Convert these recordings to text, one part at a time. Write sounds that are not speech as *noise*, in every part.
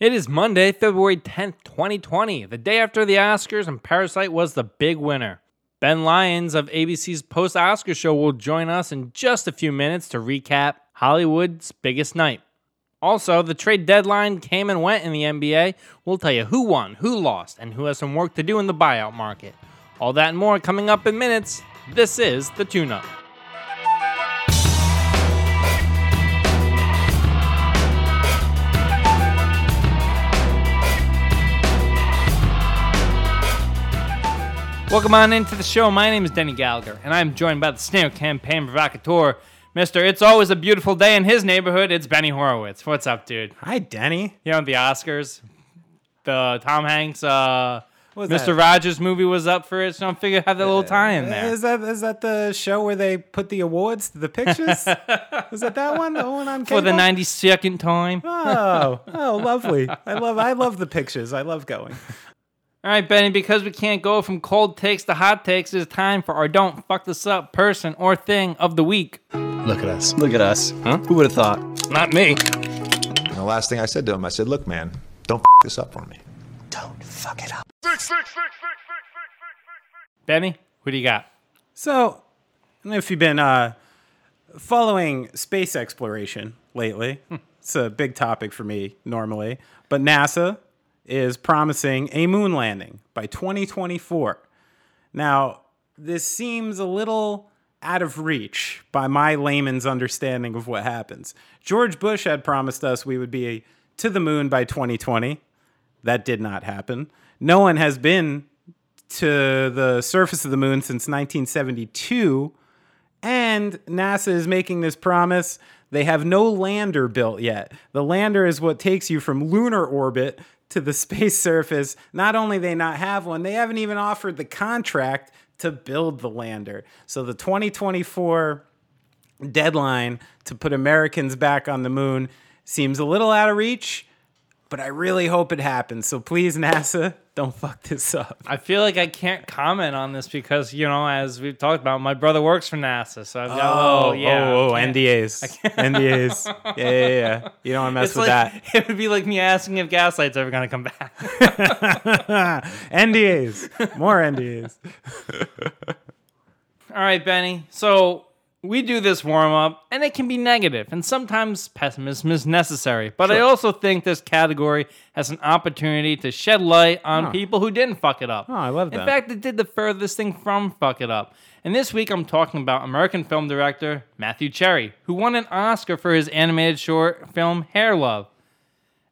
It is Monday, February 10th, 2020, the day after the Oscars, and Parasite was the big winner. Ben Lyons of ABC's post Oscar show will join us in just a few minutes to recap Hollywood's biggest night. Also, the trade deadline came and went in the NBA. We'll tell you who won, who lost, and who has some work to do in the buyout market. All that and more coming up in minutes. This is the Tune Up. Welcome on into the show. My name is Denny Gallagher, and I'm joined by the Snare Campaign Provocateur, Mr. It's Always a Beautiful Day in his neighborhood. It's Benny Horowitz. What's up, dude? Hi, Denny. You know, the Oscars, the Tom Hanks, uh, Mr. that? Rogers movie was up for it, so I figured have that little tie in there. Is that is that the show where they put the awards to the pictures? *laughs* is that that one? The one on For the 92nd time. Oh, oh, lovely. I love I love the pictures. I love going. All right, Benny, because we can't go from cold takes to hot takes, it's time for our Don't Fuck This Up person or thing of the week. Look at us. Look at us. Huh? Who would have thought? Not me. And the last thing I said to him, I said, "Look, man, don't fuck this up for me." Don't fuck it up. Benny, who do you got? So, I don't know if you've been uh, following space exploration lately. it's a big topic for me normally, but NASA is promising a moon landing by 2024. Now, this seems a little out of reach by my layman's understanding of what happens. George Bush had promised us we would be to the moon by 2020. That did not happen. No one has been to the surface of the moon since 1972. And NASA is making this promise. They have no lander built yet. The lander is what takes you from lunar orbit to the *laughs* space surface. Not only they not have one, they haven't even offered the contract to build the lander. So the 2024 deadline to put Americans back on the moon seems a little out of reach, but I really hope it happens. So please, *laughs* NASA, don't fuck this up. I feel like I can't comment on this because, you know, as we've talked about, my brother works for NASA, so I've got, oh, yeah. oh, oh, NDAs, NDAs. *laughs* Yeah, yeah, yeah. You don't want to mess It's with like, *laughs* it would be like me asking if Gaslight's ever going to come back. *laughs* NDAs, more NDAs. All right, Benny. So we do this warm up, and it can be negative, and sometimes pessimism is necessary. But I also think this category has an opportunity to shed light on people who didn't fuck it up. Oh, I love that. In fact, it did the furthest thing from fuck it up. And this week, I'm talking about American film director Matthew Cherry, who won an Oscar for his animated short film Hair Love.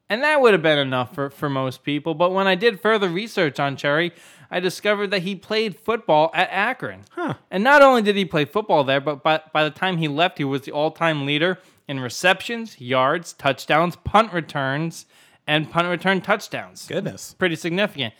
And that would have been enough for, for most people. But when I did further research on Cherry, I discovered that he played football at Akron. And not only did he play football there, but by, by the time he left, he was the all time leader in receptions, yards, touchdowns, punt returns, and punt return touchdowns. Goodness. Pretty significant.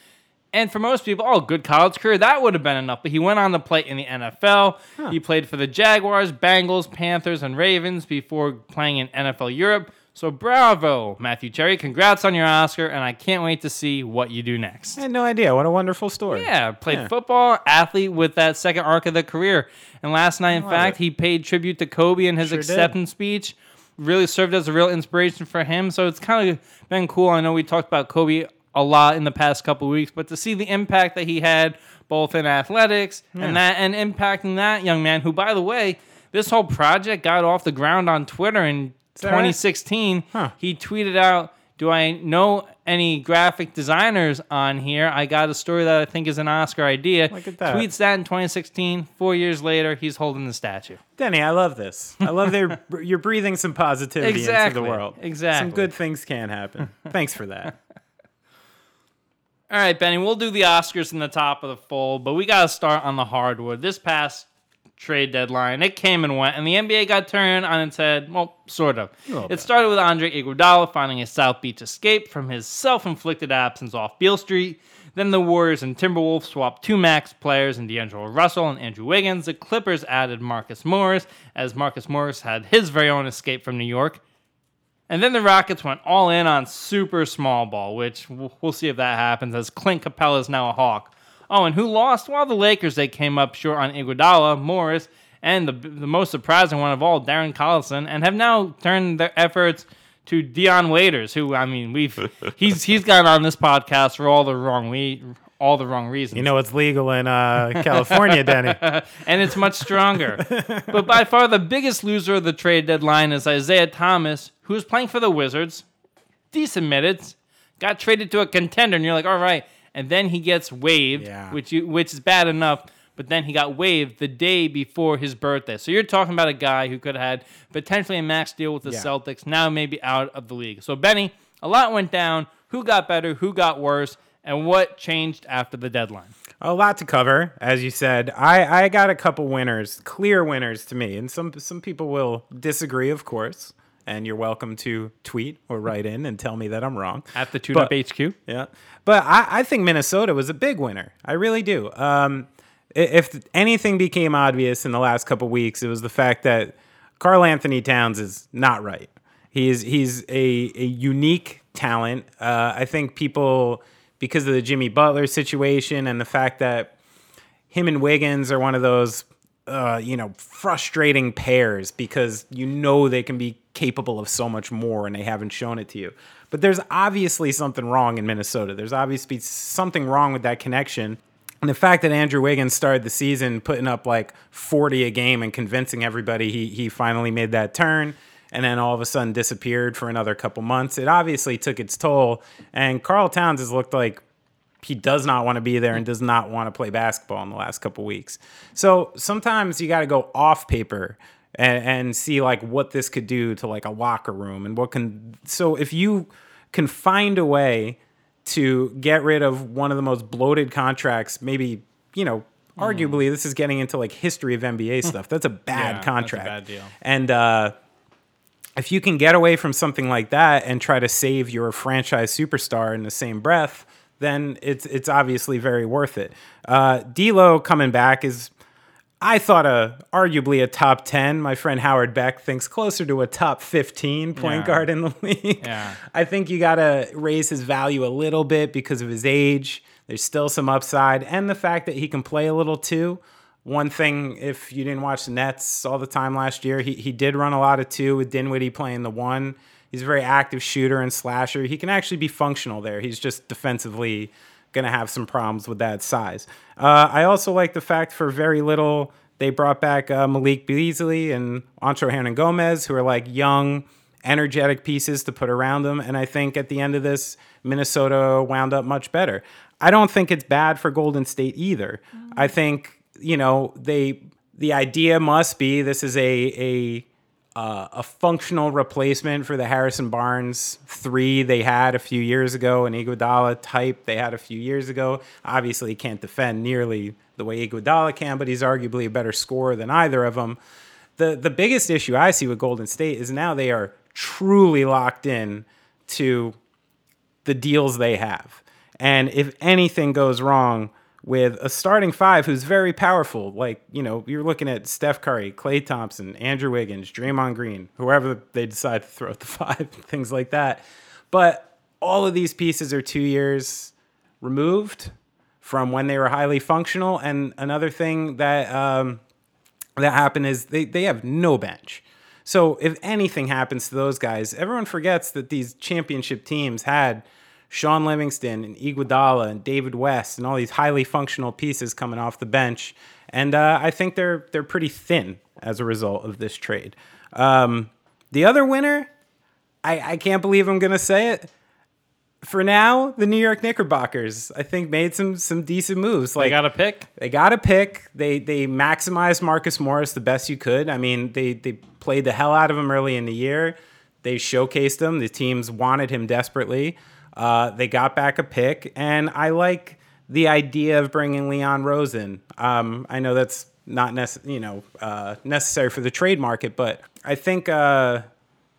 And for most people, oh, good college career, that would have been enough. But he went on to play in the NFL. He played for the Jaguars, Bengals, Panthers, and Ravens before playing in NFL Europe. So bravo, Matthew Cherry. Congrats on your Oscar, and I can't wait to see what you do next. I had no idea. What a wonderful story. Yeah, played yeah. football, athlete with that second arc of the career. And last night, in fact, he paid tribute to Kobe in his sure acceptance did. speech. Really served as a real inspiration for him. So it's kind of been cool. I know we talked about Kobe a lot in the past couple weeks, but to see the impact that he had both in athletics yeah. and that and impacting that young man who by the way, this whole project got off the ground on Twitter and 2016, right? huh. he tweeted out, "Do I know any graphic designers on here? I got a story that I think is an Oscar idea." Look at that. Tweets that in 2016. Four years later, he's holding the statue. Denny, I love this. I love that you're breathing some positivity exactly. into the world. Exactly. Some good things can happen. Thanks for that. *laughs* All right, Benny, we'll do the Oscars in the top of the fold, but we got to start on the hardwood. This past trade deadline, it came and went, and the NBA got turned on its head. Well, sort of. It started with Andre Iguodala finding his South Beach escape from his self-inflicted absence off Beale Street. Then the Warriors and Timberwolves swapped two max players in D'Angelo Russell and Andrew Wiggins. The Clippers added Marcus Morris, as Marcus Morris had his very own escape from New York. And then the Rockets went all in on super small ball, which we'll we'll see if that happens as Clint Capela is now a Hawk. Oh, and who lost? Well, the Lakers, they came up short on Iguodala, Morris, and the, the most surprising one of all, Darren Collison, and have now turned their efforts to Dion Waiters, who I mean we've *laughs* he's he's gotten on this podcast for all the wrong we all the wrong reasons. You know it's legal in uh, California, Danny, *laughs* and it's much stronger. but by far the biggest loser of the trade deadline is Isaiah Thomas, who was playing for the Wizards, decent minutes, got traded to a contender, and you're like, all right. And then he gets waived, Yeah. which you, which is bad enough. But then he got waived the day before his birthday. So you're talking about a guy who could have had potentially a max deal with the Yeah. Celtics, now maybe out of the league. So Benny, a lot went down. Who got better? Who got worse? And what changed after the deadline? A lot to cover, as you said. I, I got a couple winners, clear winners to me, and some some people will disagree, of course. And you're welcome to tweet or write in and tell me that I'm wrong. At the Tune But- Up HQ? Yeah, but I, I think Minnesota was a big winner. I really do. Um, if anything became obvious in the last couple weeks, it was the fact that Karl-Anthony Towns is not right. He's he's a, a unique talent. Uh, I think people because of the Jimmy Butler situation and the fact that him and Wiggins are one of those, uh, you know, frustrating pairs because you know they can be capable of so much more and they haven't shown it to you. But there's obviously something wrong in Minnesota. There's obviously something wrong with that connection. And the fact that Andrew Wiggins started the season putting up like 40 a game and convincing everybody he, he finally made that turn and then all of a sudden disappeared for another couple months, it obviously took its toll. And Karl Towns has looked like he does not want to be there and does not want to play basketball in the last couple weeks. So sometimes you got to go off paper and, and see like what this could do to like a locker room and what can. So if you can find a way to get rid of one of the most bloated contracts, maybe you know. Arguably, this is getting into like history of NBA stuff. That's a bad Yeah, that's a contract. bad deal. And uh, if you can get away from something like that and try to save your franchise superstar in the same breath, then it's it's obviously very worth it. Uh, D'Lo coming back is, I thought a arguably a top ten. My friend Howard Beck thinks closer to a top fifteen point Yeah. guard in the *laughs* league. Yeah. I think you got to raise his value a little bit because of his age. There's still some upside, and the fact that he can play a little too. One thing, if you didn't watch the Nets all the time last year, he, he did run a lot of two with Dinwiddie playing the one. He's a very active shooter and slasher. He can actually be functional there. He's just defensively going to have some problems with that size. Uh, I also like the fact for very little they brought back uh, Malik Beasley and Juancho Hernangomez, who are like young, energetic pieces to put around them. And I think at the end of this, Minnesota wound up much better. I don't think it's bad for Golden State either. I think you know they the idea must be this is a a uh, a functional replacement for the Harrison Barnes three they had a few years ago, an Iguodala type they had a few years ago. Obviously, he can't defend nearly the way Iguodala can, but he's arguably a better scorer than either of them. The the biggest issue I see with Golden State is now they are truly locked in to the deals they have. And if anything goes wrong with a starting five who's very powerful, like, you know, you're looking at Steph Curry, Klay Thompson, Andrew Wiggins, Draymond Green, whoever they decide to throw at the *laughs* five, things like that. But all of these pieces are two years removed from when they were highly functional. And another thing that um, that happened is they, they have no bench. So if anything happens to those guys, everyone forgets that these championship teams had Shaun Livingston and Iguodala and David West and all these highly functional pieces coming off the bench. And uh, I think they're they're pretty thin as a result of this trade. Um, the other winner, I, I can't believe I'm gonna say it. For now, the New York Knickerbockers, I think, made some some decent moves. Like They got a pick. they got a pick. They they maximized Marcus Morris the best you could. I mean, they they played the hell out of him early in the year. They showcased him. The teams wanted him desperately. Uh, they got back a pick, and I like the idea of bringing Leon Rose in. Um, I know that's not nece- you know uh, necessary for the trade market, but I think uh,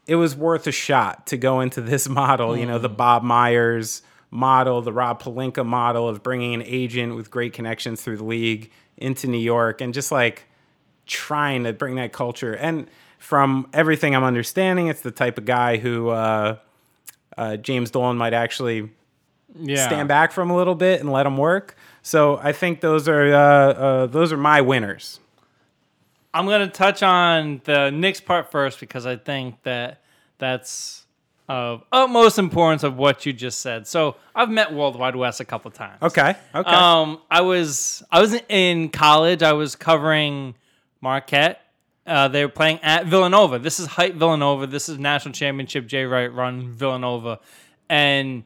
it was worth a shot to go into this *laughs* model. You know, the Bob Myers model, the Rob Pelinka model of bringing an agent with great connections through the league into New York and just like trying to bring that culture. And from everything I'm understanding, it's the type of guy who uh, uh, James Dolan might actually Yeah. stand back from a little bit and let him work. So I think those are uh, uh, those are my winners. I'm gonna touch on the Knicks part first because I think that that's of utmost importance of what you just said. So I've met Worldwide Wes a couple times. Okay. Okay. Um, I was I was in college. I was covering Marquette. Uh, they were playing at Villanova. This is Height Villanova. This is national championship Jay Wright run Villanova, and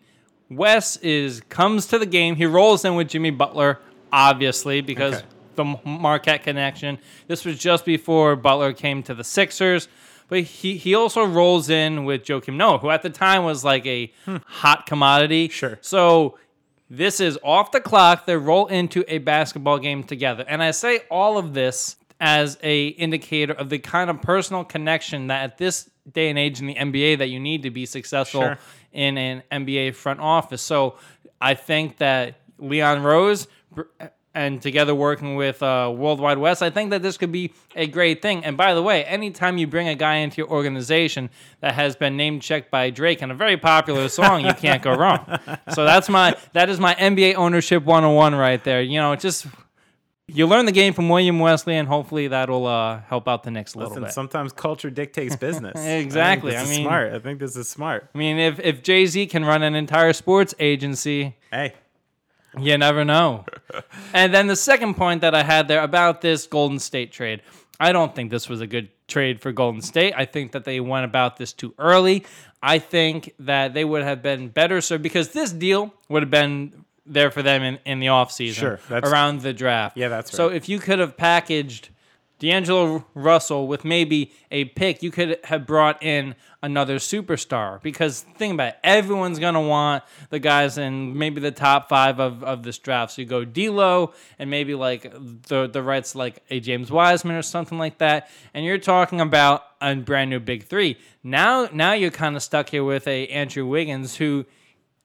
Wes is comes to the game. He rolls in with Jimmy Butler, obviously because Okay. the Marquette connection. This was just before Butler came to the Sixers. But he, he also rolls in with Joakim Noah, who at the time was like a hot commodity. Sure. So this is off the clock. They roll into a basketball game together. And I say all of this as a indicator of the kind of personal connection that at this day and age in the NBA that you need to be successful Sure. in an NBA front office. So I think that Leon Rose and together working with uh, Worldwide Wes, I think that this could be a great thing. And by the way, anytime you bring a guy into your organization that has been name checked by Drake in a very popular song, you can't go wrong. *laughs* So that's my that is my NBA ownership 101 right there. You know, just you learn the game from William Wesley, and hopefully that'll uh, help out the Knicks a little Listen, bit. sometimes culture dictates business. Exactly. *laughs* I, think this I is mean- smart. I think this is smart. I mean, if if Jay Z can run an entire sports agency, Hey, You never know. *laughs* and then the second point that I had there about this Golden State trade, I don't think this was a good trade for Golden State. I think that they went about this too early. I think that they would have been better served because this deal would have been there for them in, in the offseason Sure, that's- around the draft. Yeah, that's So if you could have packaged D'Angelo Russell with maybe a pick, you could have brought in another superstar. Because think about it, everyone's gonna want the guys in maybe the top five of, of this draft. So you go D'Lo and maybe like the the rights like a James Wiseman or something like that, and you're talking about a brand new big three. Now now you're kind of stuck here with a Andrew Wiggins who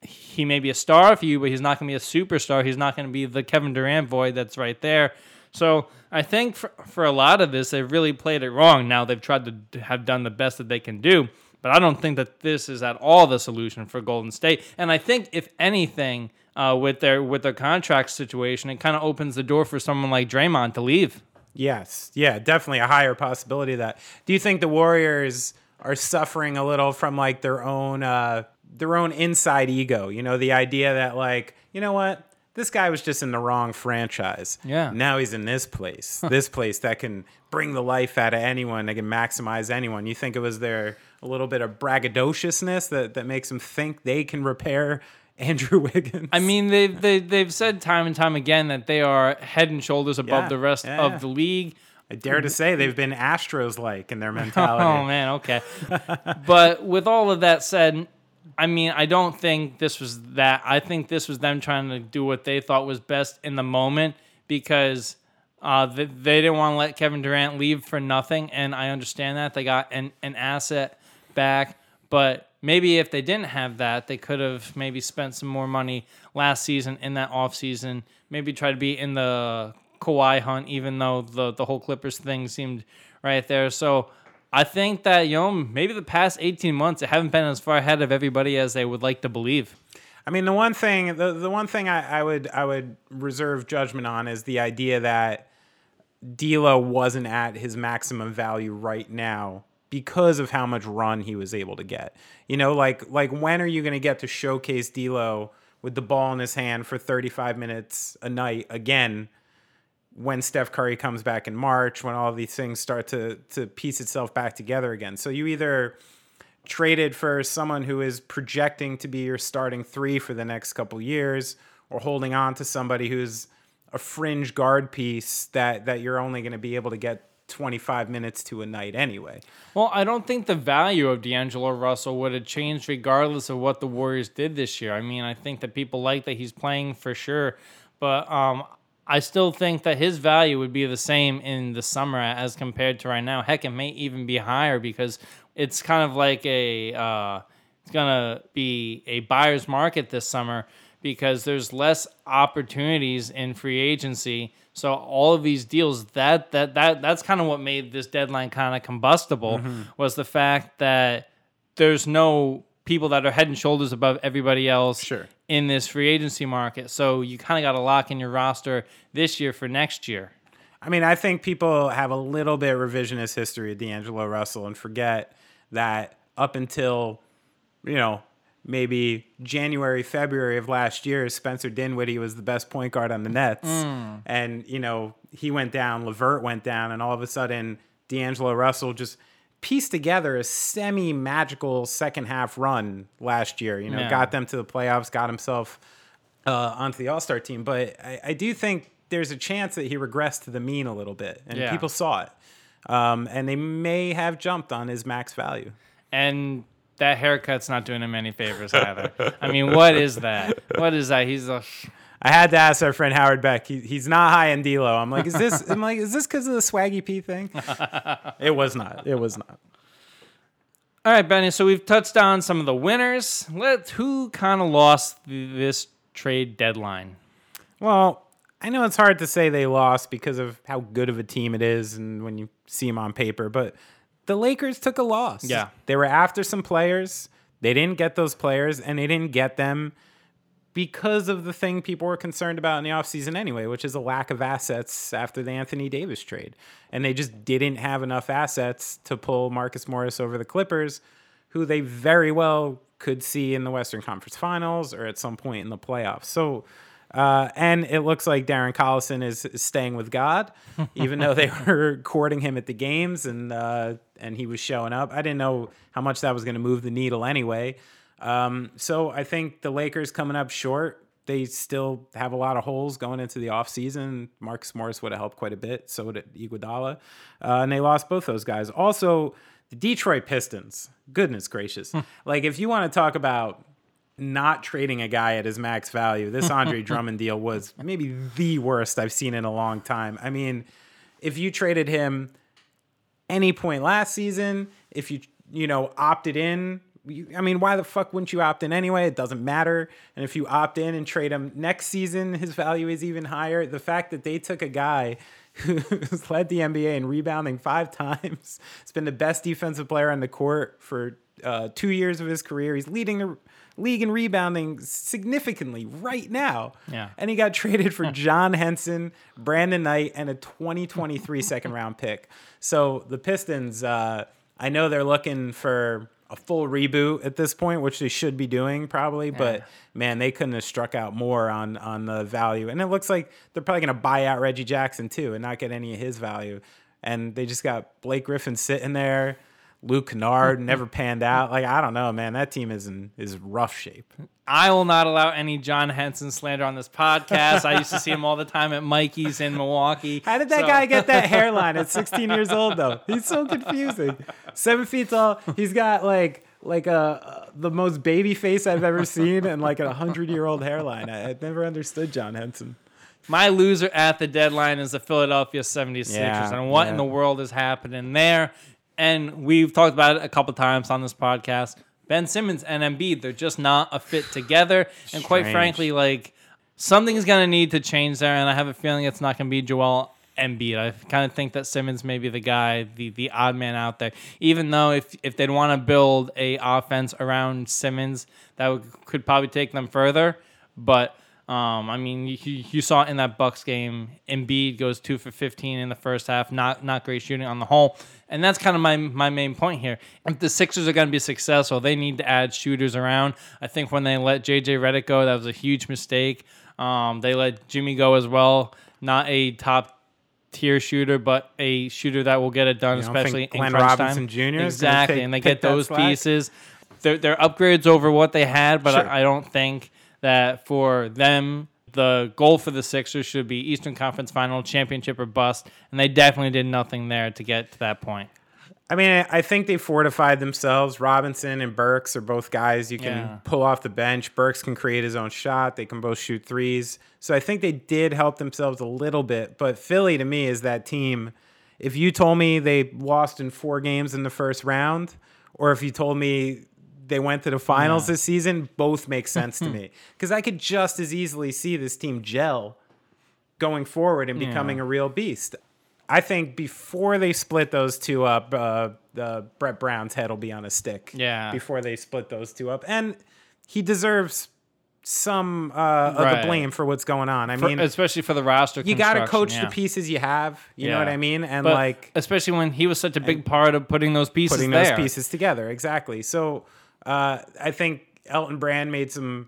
he may be a star for you, but he's not going to be a superstar. He's not going to be the Kevin Durant void that's right there. So I think for, for a lot of this, they've really played it wrong. Now they've tried to have done the best that they can do, but I don't think that this is at all the solution for Golden State. And I think if anything, uh, with their with their contract situation, it kind of opens the door for someone like Draymond to leave. yes, yeah, definitely a higher possibility of that. Do you think the Warriors are suffering a little from like their own uh, their own inside ego? You know, the idea that like, you know what? This guy was just in the wrong franchise. Yeah. Now he's in this place. this place that can bring the life out of anyone, that can maximize anyone. You think it was their a little bit of braggadociousness that, that makes them think they can repair *laughs* Andrew Wiggins? I mean, they've they, they've said time and time again that they are head and shoulders above Yeah, the rest yeah, yeah. of the league. I dare to say they've been Astros like in their *laughs* oh, mentality. Oh man, okay. *laughs* but with all of that said, I mean, I don't think this was that. I think this was them trying to do what they thought was best in the moment because uh, they, they didn't want to let Kevin Durant leave for nothing, and I understand that they got an an asset back, but. Maybe if they didn't have that, they could have maybe spent some more money last season in that offseason. Maybe try to be in the Kawhi hunt, even though the the whole Clippers thing seemed right there. So I think that you know maybe the past eighteen months they haven't been as far ahead of everybody as they would like to believe. I mean, the one thing, the, the one thing I, I would I would reserve judgment on is the idea that D'Lo wasn't at his maximum value right now because of how much run he was able to get. You know, like like when are you going to get to showcase D'Lo with the ball in his hand for 35 minutes a night again? When Steph Curry comes back in March, when all these things start to to piece itself back together again. So you either traded for someone who is projecting to be your starting three for the next couple years, or holding on to somebody who's a fringe guard piece that that you're only going to be able to get 25 minutes to a night anyway. Well, I don't think the value of D'Angelo Russell would have changed regardless of what the Warriors did this year. I mean, I think that people like that he's playing for sure, but um, I still think that his value would be the same in the summer as compared to right now. Heck, it may even be higher because it's kind of like a uh, it's gonna be a buyer's market this summer because there's less opportunities in free agency. So all of these deals that that that that's kind of what made this deadline kind of combustible was the fact that there's no people that are head and shoulders above everybody else Sure. In this free agency market. So you kind of got to lock in your roster this year for next year. I mean, I think people have a little bit revisionist history of D'Angelo Russell and forget that up until you know, maybe January, February of last year, Spencer Dinwiddie was the best point guard on the Nets. Mm. And, you know, he went down, LeVert went down, and all of a sudden, D'Angelo Russell just pieced together a semi magical second half run last year. You know, Yeah. got them to the playoffs, got himself uh, onto the All Star team. But I, I do think there's a chance that he regressed to the mean a little bit, and Yeah. people saw it. Um, and they may have jumped on his max value. And that haircut's not doing him any favors either. I mean, what is that? What is that? He's a. I had to ask our friend Howard Beck. He, he's not high in D'Lo. I'm like, is this? *laughs* I'm like, is this because of the Swaggy P thing? *laughs* it was not. It was not. All right, Benny. So we've touched on some of the winners. Let who kind of lost this trade deadline. Well, I know it's hard to say they lost because of how good of a team it is, and when you see them on paper, but the Lakers took a loss. Yeah. they were after some players. They didn't get those players, and they didn't get them because of the thing people were concerned about in the offseason anyway, which is a lack of assets after the Anthony Davis trade. And they just didn't have enough assets to pull Marcus Morris over the Clippers, who they very well could see in the Western Conference Finals or at some point in the playoffs. So, uh, and it looks like Darren Collison is, is staying with God, *laughs* even though they were courting him at the games and uh, and he was showing up. I didn't know how much that was going to move the needle anyway. Um, so I think the Lakers coming up short. They still have a lot of holes going into the offseason. Marcus Morris would have helped quite a bit. So did Iguodala. Uh, and they lost both those guys. Also, the Detroit Pistons. Goodness gracious. like, if you want to talk about not trading a guy at his max value, this Andre *laughs* Drummond deal was maybe the worst I've seen in a long time. I mean, if you traded him any point last season, if you you know opted in, you, I mean, why the fuck wouldn't you opt in anyway? It doesn't matter. And if you opt in and trade him next season, his value is even higher. The fact that they took a guy *laughs* who's led the NBA in rebounding five *laughs* times, has been the best defensive player on the court for uh, two years of his career. He's leading the league in rebounding significantly right now. Yeah. And he got traded for *laughs* John Henson, Brandon Knight, and a 2023 second round pick. So the Pistons, uh, I know they're looking for a full reboot at this point, which they should be doing probably, but man, they couldn't have struck out more on on the value. And it looks like they're probably gonna buy out Reggie Jackson too and not get any of his value. And they just got Blake Griffin sitting there. Luke Kennard never panned out. Like I don't know, man. That team is in is rough shape. I will not allow any John Henson slander on this podcast. I used to see him all the time at Mikey's in Milwaukee. How did that So- guy get that *laughs* hairline at 16 years old though? He's so confusing. Seven feet tall. He's got like like a uh, the most baby face I've ever seen and like a hundred year old hairline. I, I've never understood John Henson. My loser at the deadline is the Philadelphia 76ers. Yeah, and what in the world is happening there? And we've talked about it a couple times on this podcast. Ben Simmons and Embiid, they're just not a fit together. And quite frankly, like something's going to need to change there. And I have a feeling it's not going to be Joel Embiid. I kind of think that Simmons may be the guy, the the odd man out there. Even though if if they'd want to build a offense around Simmons, that would, could probably take them further. But um, I mean, you, you saw in that Bucks game. Embiid goes two for fifteen in the first half. Not not great shooting on the whole. And that's kind of my my main point here. If the Sixers are going to be successful, they need to add shooters around. I think when they let JJ Redick go, that was a huge mistake. Um, they let Jimmy go as well. Not a top tier shooter, but a shooter that will get it done, You especially think in Glenn crunch Robinson time. Jr. Exactly, and they get those pieces. They're, they're upgrades over what they had, but Sure. I, I don't think that for them the goal for the Sixers should be Eastern Conference Final championship or bust, and they definitely did nothing there to get to that point. I mean, I think they fortified themselves. Robinson and Burks are both guys you can Yeah. pull off the bench. Burks can create his own shot. They can both shoot threes. So I think they did help themselves a little bit. But Philly, to me, is that team. If you told me they lost in four games in the first round, or if you told me they went to the finals this season, both make sense to *laughs* me. Because I could just as easily see this team gel going forward and becoming a real beast. I think before they split those two up, uh, uh, Brett Brown's head will be on a stick. Yeah. Before they split those two up, and he deserves some uh, of the blame for what's going on. I For- mean, especially for the roster, you got to coach yeah. the pieces you have. You know what I mean? And But like especially when he was such a big part of putting those pieces putting there. those pieces together. Exactly. So Uh, I think Elton Brand made some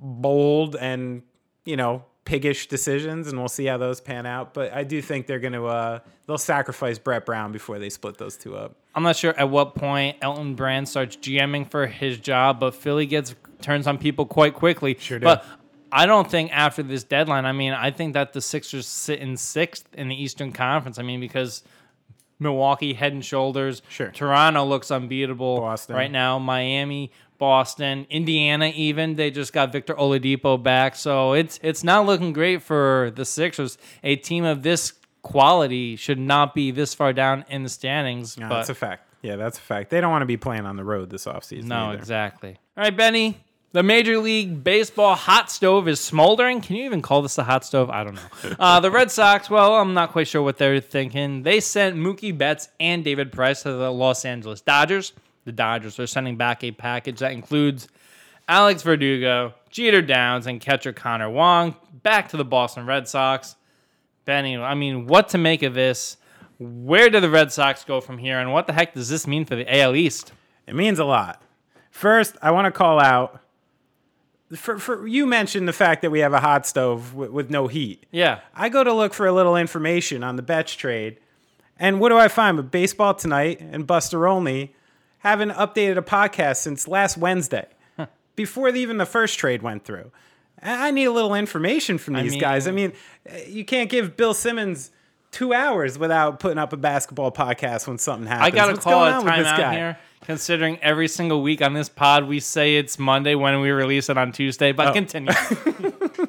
bold and you know piggish decisions, and we'll see how those pan out. But I do think they're going to uh, they'll sacrifice Brett Brown before they split those two up. I'm not sure at what point Elton Brand starts GMing for his job, but Philly gets turns on people quite quickly. Sure do. But I don't think after this deadline. I mean, I think that the Sixers sit in sixth in the Eastern Conference. I mean, because Milwaukee head and shoulders. Sure. Toronto looks unbeatable Boston. right now. Miami, Boston, Indiana, even they just got Victor Oladipo back, so it's it's not looking great for the Sixers. A team of this quality should not be this far down in the standings. No, but that's a fact. Yeah, that's a fact. They don't want to be playing on the road this offseason. no, either. exactly. All right, Benny. The Major League Baseball hot stove is smoldering. Can you even call this a hot stove? I don't know. *laughs* Uh, the Red Sox, well, I'm not quite sure what they're thinking. They sent Mookie Betts and David Price to the Los Angeles Dodgers. The Dodgers are sending back a package that includes Alex Verdugo, Jeter Downs, and catcher Connor Wong back to the Boston Red Sox. Benny, I mean, what to make of this? Where do the Red Sox go from here, and what the heck does this mean for the AL East? It means a lot. First, I want to call out. For, for you mentioned the fact that we have a hot stove with, with no heat. Yeah. I go to look for a little information on the Betts trade, and what do I find? But Baseball Tonight and Buster Olney haven't updated a podcast since last Wednesday, before the, even the first trade went through. I I need a little information from these guys. I mean- mean, eh, you can't give Bill Simmons two hours without putting up a basketball podcast when something happens. I gotta call going a timeout here, considering every single week on this pod we say it's Monday when we release it on Tuesday. Oh. But continue. *laughs*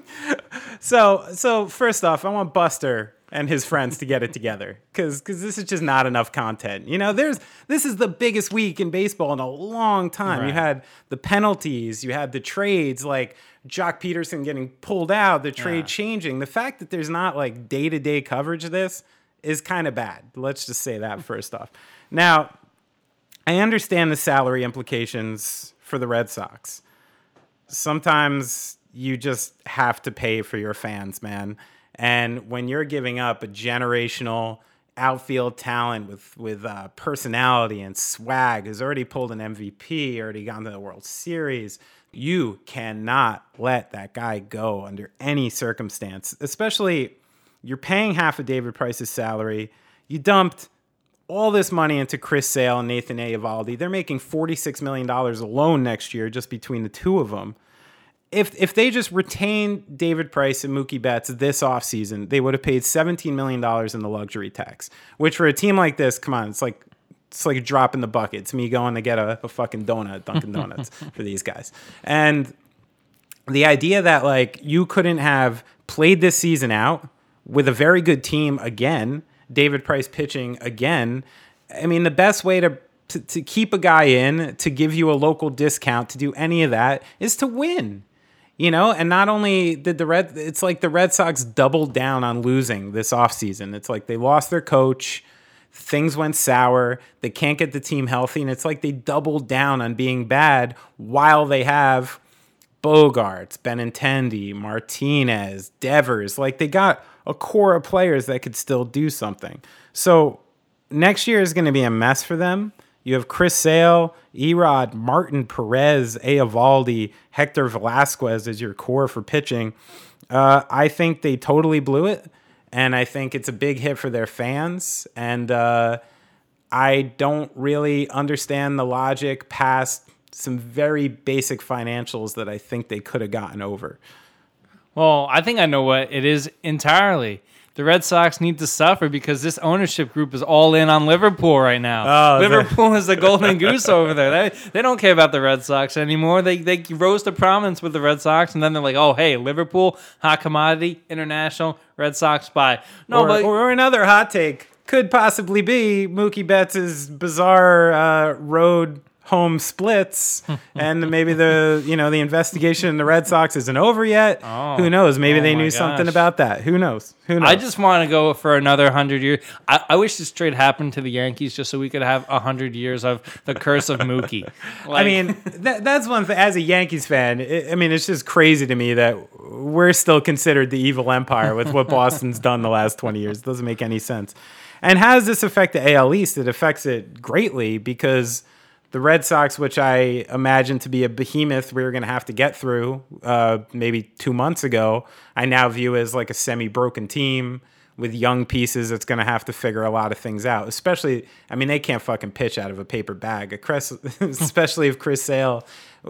So, so first off, I want Buster and his friends to get it together because because this is just not enough content. You know, there's this is the biggest week in baseball in a long time. You had the penalties, you had the trades, like Joc Pederson getting pulled out, the trade Yeah. changing. The fact that there's not like day to day coverage of this is kind of bad. Let's just say that first off. Now, I understand the salary implications for the Red Sox sometimes you just have to pay for your fans, man. And when you're giving up a generational outfield talent with with uh, personality and swag, who's already pulled an MVP, already gone to the World Series, you cannot let that guy go under any circumstance. Especially, you're paying half of David Price's salary. You dumped all this money into Chris Sale and Nathan Eovaldi. They're making $46 million alone next year just between the two of them. If, if they just retained David Price and Mookie Betts this offseason, they would have paid $17 million in the luxury tax, which for a team like this, come on, it's like it's like a drop in the bucket. It's me going to get a, a fucking donut at Dunkin' Donuts *laughs* for these guys. And the idea that like you couldn't have played this season out with a very good team again, David Price pitching again. I mean, the best way to, to to keep a guy in, to give you a local discount, to do any of that is to win. You know, and not only did the Red it's like the Red Sox doubled down on losing this offseason. It's like they lost their coach, things went sour, they can't get the team healthy, and it's like they doubled down on being bad while they have Bogaerts, Benintendi, Martinez, Devers. Like they got a core of players that could still do something. So next year is going to be a mess for them. You have Chris Sale, E-Rod, Martin Perez, Eovaldi, Hector Velasquez as your core for pitching. Uh, I think they totally blew it, and I think it's a big hit for their fans. And uh, I don't really understand the logic past some very basic financials that I think they could have gotten over. well, I think I know what it is entirely. The Red Sox need to suffer because this ownership group is all in on Liverpool right now. Oh, Liverpool is the golden goose over there. They, they don't care about the Red Sox anymore. They they rose to prominence with the Red Sox, and then they're like, oh hey, Liverpool, hot commodity, international, Red Sox buy. No, or, but or another hot take could possibly be Mookie Betts' bizarre uh, road home splits, *laughs* and maybe the you know the investigation in the Red Sox isn't over yet. Oh. Who knows? Maybe Oh they knew something about that. Who knows? Who knows? I just want to go for another hundred years. I, I wish this trade happened to the Yankees just so we could have a hundred years of the curse of Mookie. *laughs* I mean, *laughs* that, that's one thing. As a Yankees fan, it, I mean, it's just crazy to me that we're still considered the evil empire with what Boston's done the last 20 years. It doesn't make any sense. And how does this affect the AL East? It affects it greatly because the Red Sox, which I imagine to be a behemoth we were going to have to get through uh, maybe two months ago, I now view as like a semi broken team with young pieces that's going to have to figure a lot of things out. Especially, I mean, they can't fucking pitch out of a paper bag, Chris, *laughs* especially if Chris Sale,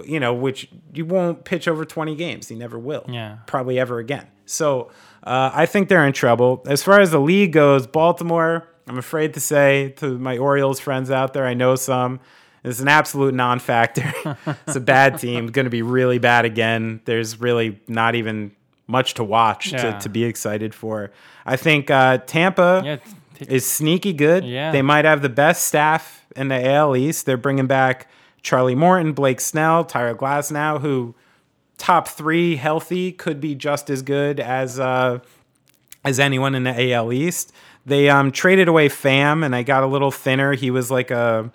you know, which you won't pitch over 20 games. He never will. Yeah. Probably ever again. So uh, I think they're in trouble. As far as the league goes, Baltimore, I'm afraid to say to my Orioles friends out there, I know some. It's an absolute non-factor. *laughs* it's a bad team. Going to be really bad again. There's really not even much to watch Yeah. to, to be excited for. I think uh, Tampa Yeah, t- is sneaky good. Yeah. They might have the best staff in the AL East. They're bringing back Charlie Morton, Blake Snell, Tyler Glasnow, who top three healthy could be just as good as uh, as anyone in the AL East. They um, traded away Pham, and I got a little thinner. He was like a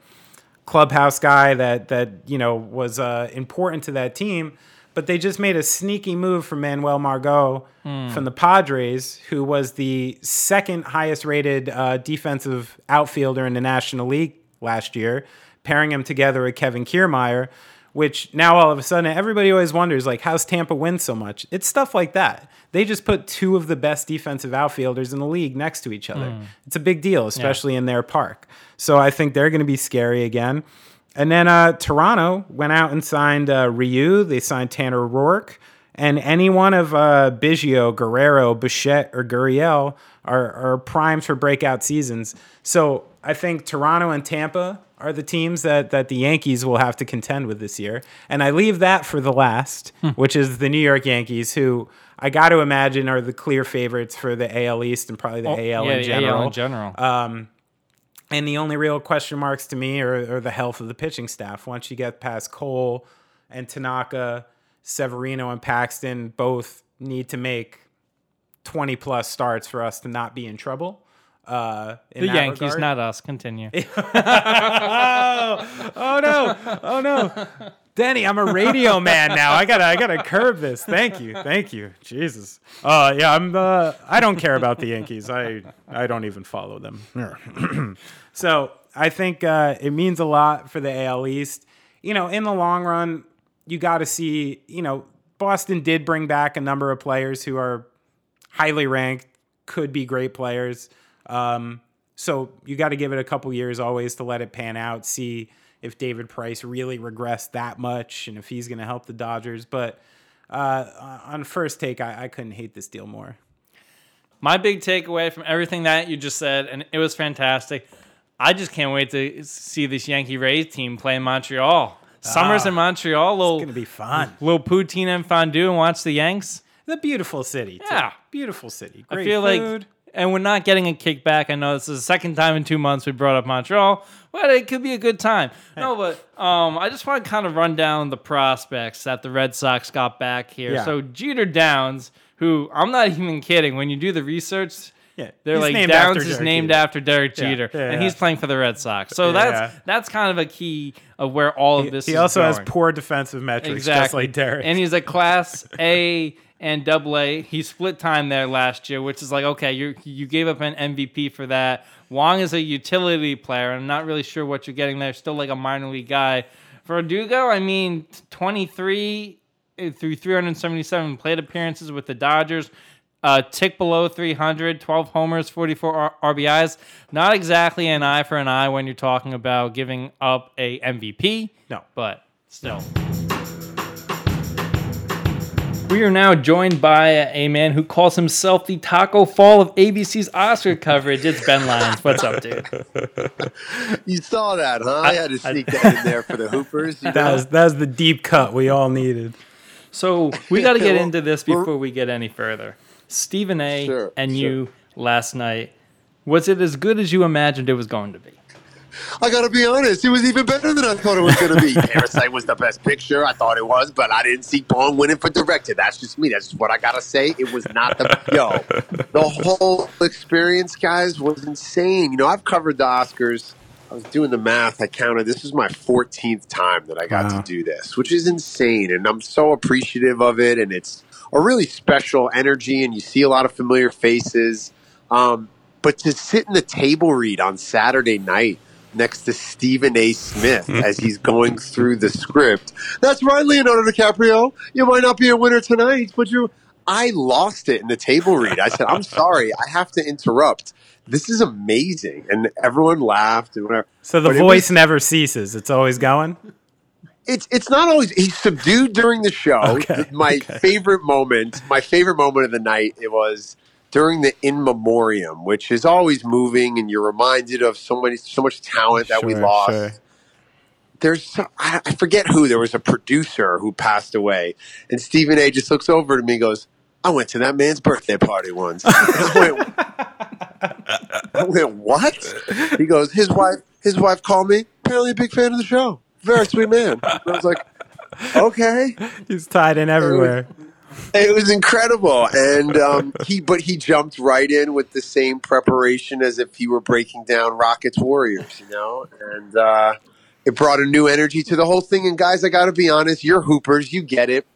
clubhouse guy that that you know was uh, important to that team. But they just made a sneaky move for Manuel Margot from the Padres, who was the second highest rated uh, defensive outfielder in the National League last year, pairing him together with Kevin Kiermaier. Which now all of a sudden everybody always wonders like how's Tampa win so much? It's stuff like that. They just put two of the best defensive outfielders in the league next to each other. It's a big deal, especially in their park. So I think they're going to be scary again. And then uh, Toronto went out and signed uh, Ryu. They signed Tanner Roark. And any one of uh, Biggio, Guerrero, Bichette, or Gurriel are, are primed for breakout seasons. So I think Toronto and Tampa are the teams that, that the Yankees will have to contend with this year. And I leave that for the last, which is the New York Yankees, who I got to imagine are the clear favorites for the AL East and probably the AL Oh, yeah, in the general. AL in general. And the only real question marks to me are, are the health of the pitching staff. Once you get past Cole and Tanaka, Severino and Paxton both need to make 20 plus starts for us to not be in trouble. Uh, in the Yankees, regard. not us. Continue. *laughs* Oh no! Oh no! Denny, I'm a radio *laughs* man now. I gotta, I gotta curb this. Thank you, thank you. Jesus. Uh, yeah, I'm. Uh, I don't care about the Yankees. I, I don't even follow them. *clears throat* so I think uh, it means a lot for the AL East. You know, in the long run, you got to see. You know, Boston did bring back a number of players who are highly ranked, could be great players. Um, so you got to give it a couple years always to let it pan out, see if David Price really regressed that much and if he's going to help the Dodgers. But uh, on first take, I, I couldn't hate this deal more. My big takeaway from everything that you just said, and it was fantastic. I just can't wait to see this Yankee Rays team play in Montreal. Summers in Montreal, little Ah. It's going to be fun. little poutine and fondue, and watch the Yanks. The beautiful city. Too. Yeah. Beautiful city. Great I feel food. like, and we're not getting a kickback. I know this is the second time in two months we brought up Montreal, but it could be a good time. No, but um, I just want to kind of run down the prospects that the Red Sox got back here. Yeah. So Jeter Downs, who I'm not even kidding, when you do the research, Yeah, they're like Downs is named Jeter. after Derek Jeter, yeah, and yeah. he's playing for the Red Sox. So that's that's kind of a key of where all of this. Is. He is also has poor defensive metrics, Exactly. just like Derek. And he's a class A and double A. He split time there last year, which is like, okay, you you gave up an MVP for that. Wong is a utility player. I'm not really sure what you're getting there. Still like a minor league guy. Verdugo, I mean, 23 through 377 plate appearances with the Dodgers. Uh, tick below 300, 12 homers, 44 R- RBIs. Not exactly an eye for an eye when you're talking about giving up a MVP. No. but still. We are now joined by a man who calls himself the Tacko Fall of ABC's Oscar coverage. It's Ben Lyons. What's up, dude? *laughs* You saw that, huh? I, had to sneak that in there for the Hoopers. You *laughs* that know? was that was the deep cut we all needed. So we got to get *laughs* Well, into this before we get any further. Stephen A. Sure, and sure. you last night. Was it as good as you imagined it was going to be? I gotta be honest, it was even better than I thought it was gonna be. *laughs* Parasite was the best picture. I thought it was, but I didn't see Bong winning for director. That's just me. That's just what I gotta say. It was not the *laughs* yo. The whole experience, guys, was insane. You know, I've covered the Oscars. I was doing the math. I counted. This is my 14th time that I got Wow. to do this, which is insane. And I'm so appreciative of it. And it's a really special energy. And you see a lot of familiar faces. Um, but to sit in the table read on Saturday night next to Stephen A. Smith *laughs* as he's going through the script. That's right, Leonardo DiCaprio. You might not be a winner tonight, but you. I lost it in the table read. I said, "I'm *laughs* sorry, I have to interrupt." This is amazing, and everyone laughed and whatever. So the But voice was- never ceases. It's always going. it's it's not always he's subdued during the show. Okay, my favorite moment, my favorite moment of the night, it was during the in memoriam, which is always moving, and you're reminded of so many so much talent that we lost. sure. There's I forget who there was a producer who passed away, and Stephen A. just looks over to me and goes. I went to that man's birthday party once. *laughs* I went, I went, what? He goes, his wife, his wife called me. Apparently, a big fan of the show. Very sweet man. I was like, okay. He's tied in everywhere. It was incredible, and um, he but he jumped right in with the same preparation as if he were breaking down Rockets Warriors, you know, and uh, it brought a new energy to the whole thing. And guys, I got to be honest, you're hoopers, you get it.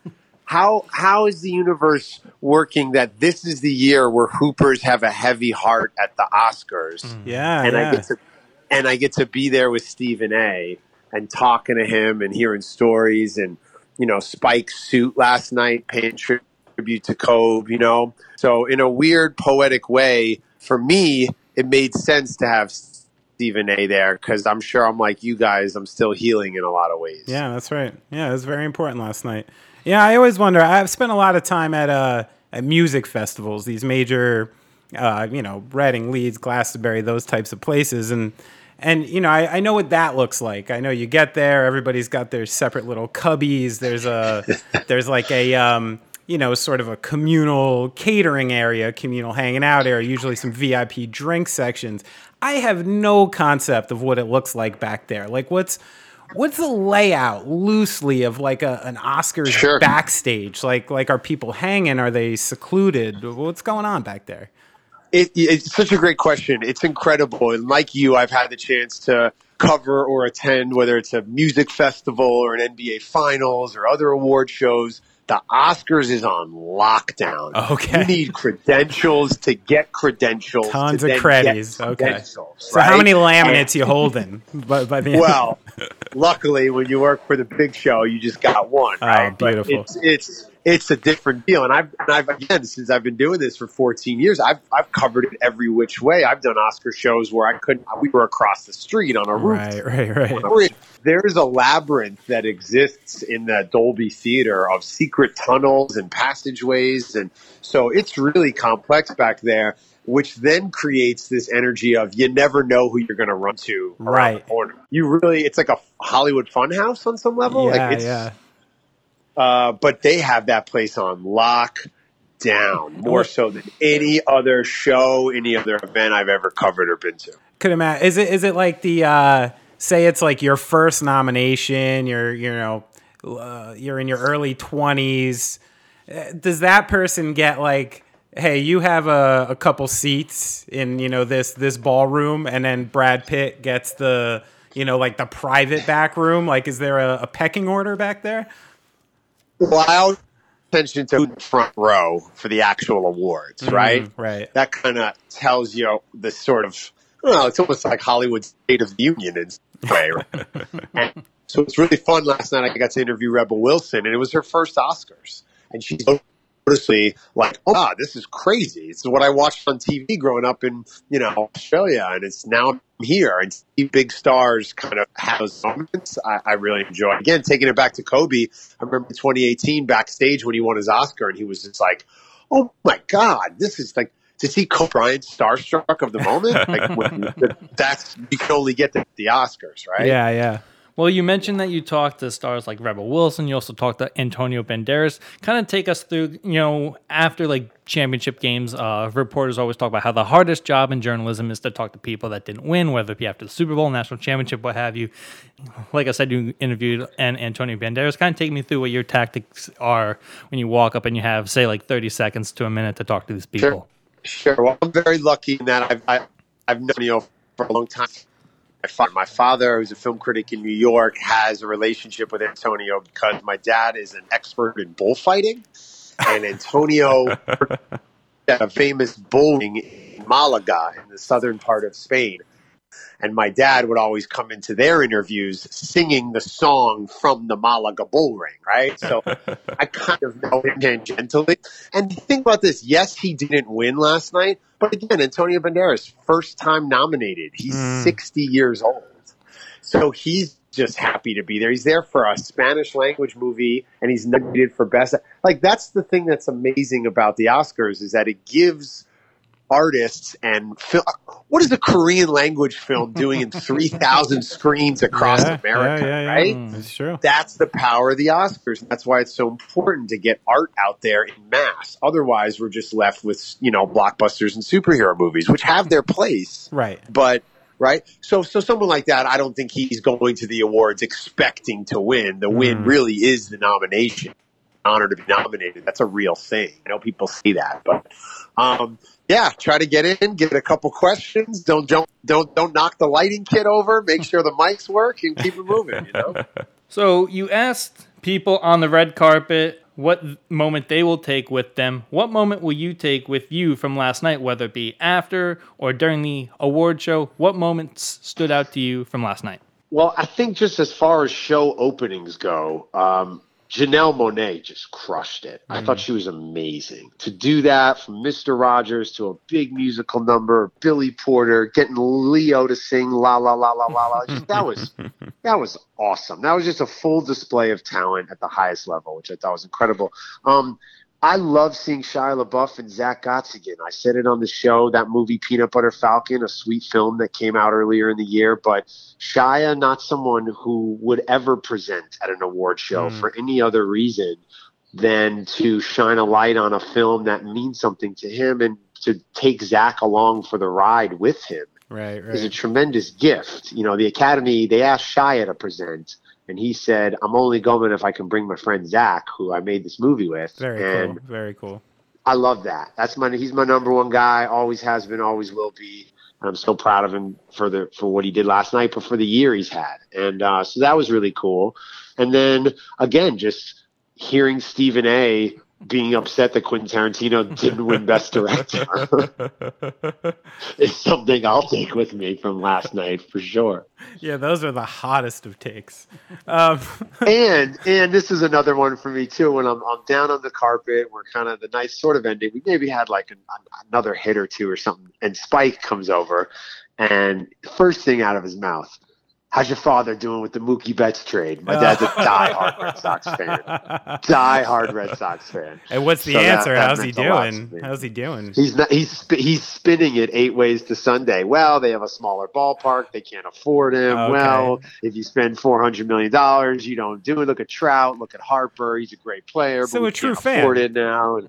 How how is the universe working that this is the year where hoopers have a heavy heart at the Oscars? Yeah, and yeah. I get to and I get to be there with Stephen A. and talking to him and hearing stories and you know Spike's suit last night paying tribute to Kobe, You know, so in a weird poetic way, for me, it made sense to have Stephen A. there because I'm sure I'm like you guys. I'm still healing in a lot of ways. Yeah, that's right. Yeah, it was very important last night. Yeah, I always wonder. I've spent a lot of time at uh at music festivals, these major, uh, you know, Reading, Leeds, Glastonbury, those types of places, and and you know, I, I know what that looks like. I know you get there, everybody's got their separate little cubbies. There's a *laughs* there's like a um, you know, sort of a communal catering area, communal hanging out area, usually some VIP drink sections. I have no concept of what it looks like back there. Like what's what's the layout loosely of like a, an Oscars Sure. backstage? Like like are people hanging? Are they secluded? What's going on back there? It, it's such a great question. It's incredible. And like you, I've had the chance to cover or attend, whether it's a music festival or an NBA finals or other award shows. The Oscars is on lockdown. Okay. You need credentials to get credentials. Tons to of get Okay. So how right? many And- laminates you holding? By, by the end? well, luckily, when you work for the big show, you just got one. Oh, Right? Beautiful. It's it's it's a different deal, and I've and I've again since I've been doing this for 14 years, I've I've covered it every which way. I've done Oscar shows where I couldn't. We were across the street on a roof. right, right, right. There's a labyrinth that exists in the Dolby Theater of secret tunnels and passageways, and so it's really complex back there. Which then creates this energy of you never know who you're going to run to Right. the corner. You really, it's like a Hollywood funhouse on some level. Yeah, like it's, yeah. Uh, but they have that place on lock down more so than any other show, any other event I've ever covered or been to. Could imagine. Is it is it like the uh, say it's like your first nomination? You're you know uh, you're in your early twenties. Does that person get like? Hey, you have a, a couple seats in you know this this ballroom, and then Brad Pitt gets the you know like the private back room. Like, is there a, a pecking order back there? Well, I always pay attention to the front row for the actual awards, right? Mm, right. That kind of tells you the sort of, well, it's almost like Hollywood State of the Union in some way. Right? *laughs* and so it's really fun. Last night I got to interview Rebel Wilson, and it was her first Oscars. And she's noticeably like, oh, God, this is crazy. It's what I watched on TV growing up in, you know, Australia, and it's now I'm here. And see big stars kind of have those moments. I, I really enjoy. Again, taking it back to Kobe, I remember 2018 backstage when he won his Oscar, and he was just like, oh my God, this is like, to see Kobe Bryant starstruck of the moment, like when, *laughs* that's you can only get at the Oscars, right? Yeah, yeah. Well, you mentioned that you talked to stars like Rebel Wilson. You also talked to Antonio Banderas. Kind of take us through, you know, after like championship games, uh, reporters always talk about how the hardest job in journalism is to talk to people that didn't win, whether it be after the Super Bowl, national championship, what have you. Like I said, you interviewed and Antonio Banderas. Kind of take me through what your tactics are when you walk up and you have, say, like 30 seconds to a minute to talk to these people. Sure. Well, I'm very lucky in that I've I, I've known you for a long time. My father, who's a film critic in New York, has a relationship with Antonio because my dad is an expert in bullfighting, and Antonio *laughs* a famous bull in Malaga in the southern part of Spain. And my dad would always come into their interviews singing the song from the Malaga Bull Ring, right? So *laughs* I kind of know him tangentially. And think about this. Yes, he didn't win last night, but again, Antonio Banderas, first time nominated. He's hmm. 60 years old. So he's just happy to be there. He's there for a Spanish language movie and he's nominated for best. Like that's the thing that's amazing about the Oscars is that it gives artists and what is a Korean language film doing in 3,000 *laughs* screens across Yeah, America, yeah, yeah, right? It's true. That's the power of the Oscars. That's why it's so important to get art out there in mass. Otherwise, we're just left with, you know, blockbusters and superhero movies, which have their place, *laughs* Right. but right. So, so someone like that, I don't think he's going to the awards expecting to win. The win really is the nomination. Honor to be nominated. That's a real thing. I know people see that, but um, yeah, try to get in, get a couple questions. Don't don't don't don't knock the lighting kit over. Make sure the mics work and keep it moving. You know. *laughs* So you asked people on the red carpet what moment they will take with them. What moment will you take with you from last night, whether it be after or during the award show? What moments stood out to you from last night? Well, I think just as far as show openings go, um, Janelle Monáe just crushed it. I thought she was amazing. To do that from Mr. Rogers to a big musical number, Billy Porter, getting Leo to sing la la la la la la. That was *laughs* that was awesome. That was just a full display of talent at the highest level, which I thought was incredible. Um, I love seeing Shia LaBeouf and Zach Gottsagen. I said it on the show, that movie Peanut Butter Falcon, a sweet film that came out earlier in the year. But Shia, not someone who would ever present at an award show mm. for any other reason than to shine a light on a film that means something to him and to take Zach along for the ride with him Right. is a tremendous gift. You know, the Academy, they asked Shia to present, and he said, I'm only going if I can bring my friend Zach, who I made this movie with. Very and cool. Very cool. I love that. That's my he's my number one guy, always has been, always will be. And I'm so proud of him for the for what he did last night, but for the year he's had. And uh, so that was really cool. And then again, just hearing Stephen A being upset that Quentin Tarantino didn't win Best Director is something I'll take with me from last night for sure. yeah, those are the hottest of takes. Um, *laughs* and and this is another one for me too. When I'm I'm down on the carpet, we're kind of the nice sort of ending. We maybe had like an, another hit or two or something, and Spike comes over, and first thing out of his mouth, "How's your father doing with the Mookie Betts trade?" My dad's a oh. diehard Red Sox fan, diehard Red Sox fan. and what's the So answer? that How's he meant a lot to doing? How's he doing? He's not, he's he's spinning it eight ways to Sunday. Well, they have a smaller ballpark. They can't afford him. Okay. Well, if you spend four hundred million dollars, you don't do it. Look at Trout. Look at Harper. He's a great player. So but a true can't fan. Afford it now. And,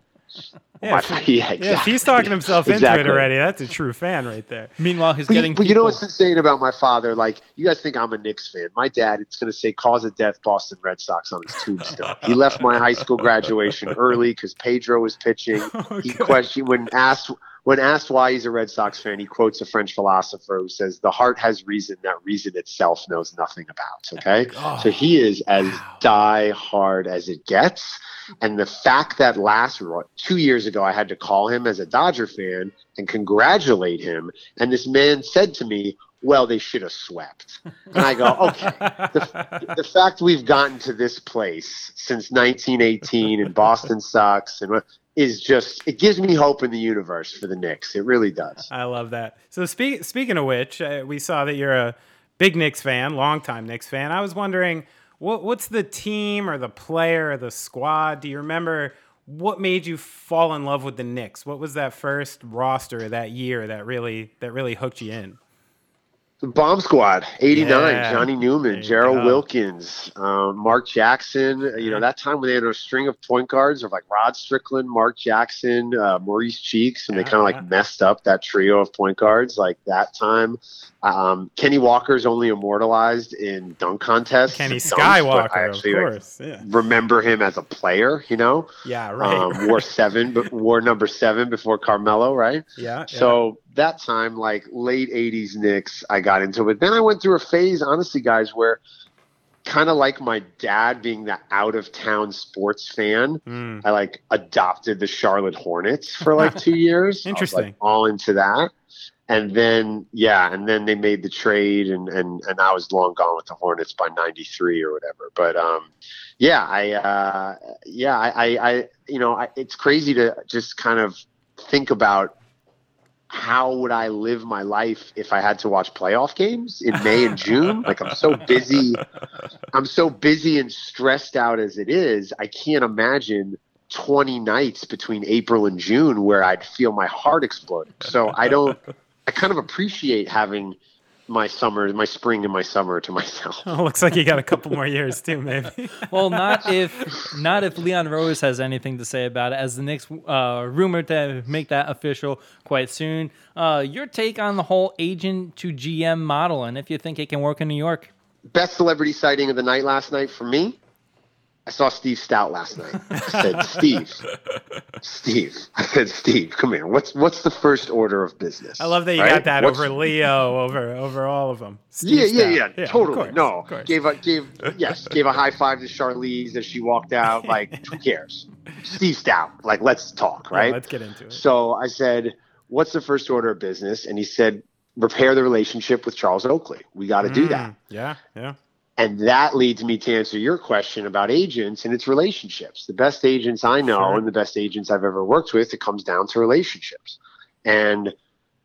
Yeah, Why- if, *laughs* yeah, yeah, he's talking himself into Exactly. it already, that's a true fan right there. Meanwhile, he's But, you- getting. but you know what's insane about my father? Like, you guys think I'm a Knicks fan. My dad, it's going to say cause of death Boston Red Sox on his tombstone. he left my high school graduation early because Pedro was pitching. *laughs* He questioned when asked when asked why he's a Red Sox fan. He quotes a French philosopher who says, "The heart has reason that reason itself knows nothing about." Oh, okay, so he is as die hard as it gets. And the fact that last two years ago I had to call him as a Dodger fan and congratulate him, and this man said to me, "Well, they should have swept," and I go, "Okay." The, the fact we've gotten to this place since 1918 and Boston sucks and what- is just it gives me hope in the universe for the Knicks. It really does. I love that. So speak, speaking of which, uh, we saw that you're a big Knicks fan, longtime Knicks fan. I was wondering, what what's the team or the player or the squad? Do you remember what made you fall in love with the Knicks? What was that first roster that year that really that really hooked you in? The Bomb Squad, 89, Yeah. Johnny Newman, Gerald. Wilkins, um, Mark Jackson. You know, that time when they had a string of point guards of like Rod Strickland, Mark Jackson, uh, Maurice Cheeks, and they kind of like messed up that trio of point guards like that time. Um, Kenny Walker's only immortalized in dunk contests. Kenny dunks, I Skywalker, of actually, like, course. Yeah, remember him as a player, you know? yeah, right. Um, wore *laughs* seven, but wore number seven before Carmelo, right? yeah, yeah. That time, like late '80s Knicks, I got into it. Then I went through a phase, honestly, guys, where kind of like my dad being the out of town sports fan, Mm. I like adopted the Charlotte Hornets for like two *laughs* years. I was, like, Interesting. all into that. and then yeah, and then they made the trade, and and and I was long gone with the Hornets by '93 or whatever. But um, yeah, I uh, yeah, I, I, I you know, I, it's crazy to just kind of think about how would I live my life if I had to watch playoff games in May and June? Like I'm so busy, *laughs* I'm so busy and stressed out as it is. I can't imagine 20 nights between April and June where I'd feel my heart exploding. So I don't. I kind of appreciate having my summer, my spring and my summer to myself. *laughs* Oh, looks like you got a couple more years too, maybe. *laughs* well, not *laughs* if not if Leon Rose has anything to say about it, as the Knicks uh, rumored to make that official quite soon. Uh, your take on the whole agent to GM model, and if you think it can work in New York. Best celebrity sighting of the night last night for me I saw Steve Stoute last night. I said, Steve, Steve. I said, Steve, come here. What's what's the first order of business? I love that you right? got that what's, over Leo, over over all of them. Steve yeah, yeah, yeah, yeah, totally. Course, no, gave a gave yes, gave a high five to Charlize as she walked out. *laughs* Like, who cares? Steve Stoute. Like, let's talk, right? Yeah, let's get into it. So I said, what's the first order of business? And he said, repair the relationship with Charles Oakley. We got to mm, do that. Yeah, yeah. And that leads me to answer your question about agents and its relationships. The best agents I know sure. and the best agents I've ever worked with, it comes down to relationships. And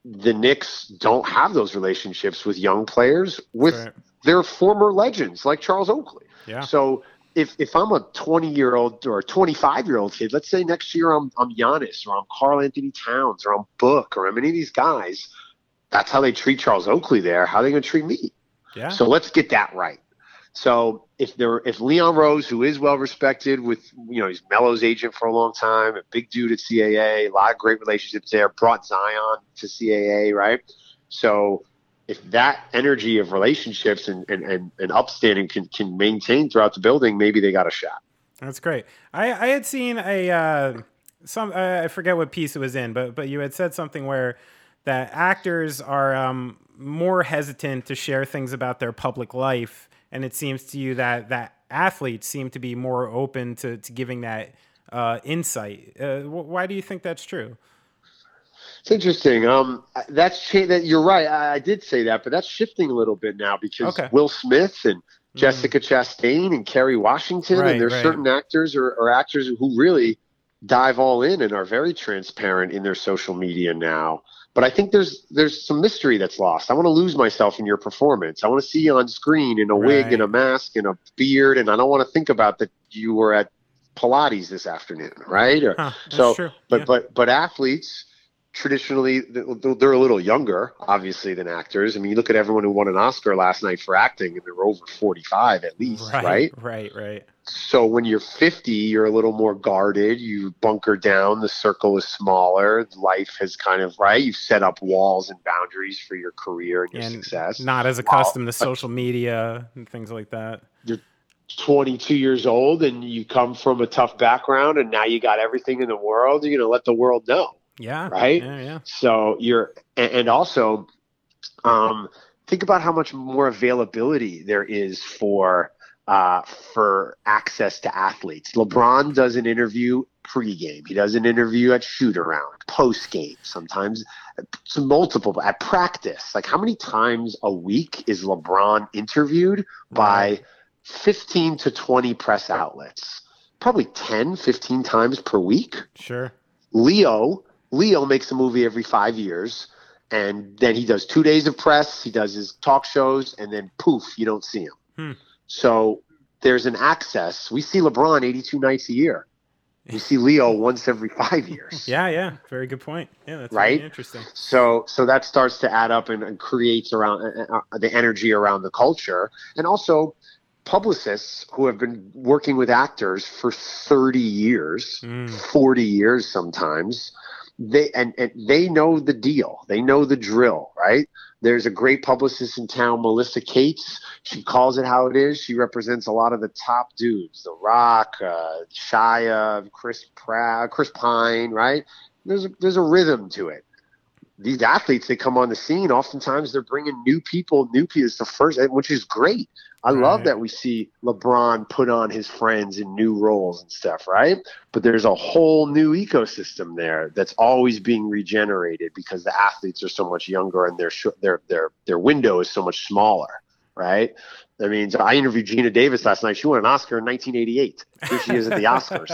the Knicks don't have those relationships with young players with right. their former legends like Charles Oakley. Yeah. So if, if I'm a 20 year old or a 25 year old kid, let's say next year I'm, I'm Giannis or I'm Karl-Anthony Towns or I'm Book or I'm any of these guys, that's how they treat Charles Oakley there. How are they going to treat me? Yeah. So let's get that right. So if there, if Leon Rose, who is well respected with, you know, he's Melo's agent for a long time, a big dude at CAA, a lot of great relationships there, brought Zion to CAA, right? So if that energy of relationships and, and, and, and upstanding can, can maintain throughout the building, maybe they got a shot. That's great. I, I had seen a, uh, some, uh, I forget what piece it was in, but, but you had said something where that actors are, um, more hesitant to share things about their public life and it seems to you that that athletes seem to be more open to, to giving that uh, insight. Uh, why do you think that's true? It's interesting. Um, that's cha- that you're right. I, I, did say that, but that's shifting a little bit now because okay. Will Smith and mm-hmm. Jessica mm. Chastain and Kerry Washington, right, and there's right. certain actors or, or actors who really dive all in and are very transparent in their social media now. But I think there's there's some mystery that's lost. I want to lose myself in your performance. I want to see you on screen in a right. wig and a mask and a beard, and I don't want to think about that you were at Pilates this afternoon, right? Or, huh, so, true. but yeah. but but athletes traditionally they're a little younger, obviously, than actors. I mean, you look at everyone who won an Oscar last night for acting, and they're over forty-five at least, right? Right, right. right. So when you're 50, you're a little more guarded. You bunker down. The circle is smaller. Life has kind of right. You've set up walls and boundaries for your career and your and success. Not as accustomed to social media and things like that. You're 22 years old and you come from a tough background, and now you got everything in the world. You're gonna let the world know. Yeah. Right. Yeah. Yeah. So you're, and also, um, think about how much more availability there is for uh, for access to athletes. LeBron does an interview pregame. He does an interview at shoot around, post game, sometimes it's multiple at practice. Like how many times a week is LeBron interviewed by 15 to 20 press outlets? Probably 10, 15 times per week. Sure. Leo, Leo makes a movie every five years and then he does two days of press, he does his talk shows, and then poof, you don't see him. Hmm. So there's an access. We see LeBron 82 nights a year. We see Leo *laughs* once every five years. *laughs* yeah, yeah, very good point. Yeah, that's right. Really interesting. So, so that starts to add up and, and creates around uh, uh, the energy around the culture, and also publicists who have been working with actors for 30 years, mm. 40 years sometimes. They and, and they know the deal. They know the drill, right? There's a great publicist in town, Melissa Cates. She calls it how it is. She represents a lot of the top dudes, The Rock, uh, Shia, Chris Pratt, Chris Pine, right? There's a, there's a rhythm to it. These athletes that come on the scene, oftentimes they're bringing new people, new people. It's the first, which is great. I love Right. that we see LeBron put on his friends in new roles and stuff, right? But there's a whole new ecosystem there that's always being regenerated because the athletes are so much younger and their sh- their their their window is so much smaller, right? I mean, so I interviewed Geena Davis last night. She won an Oscar in 1988. Here she is at the *laughs* Oscars,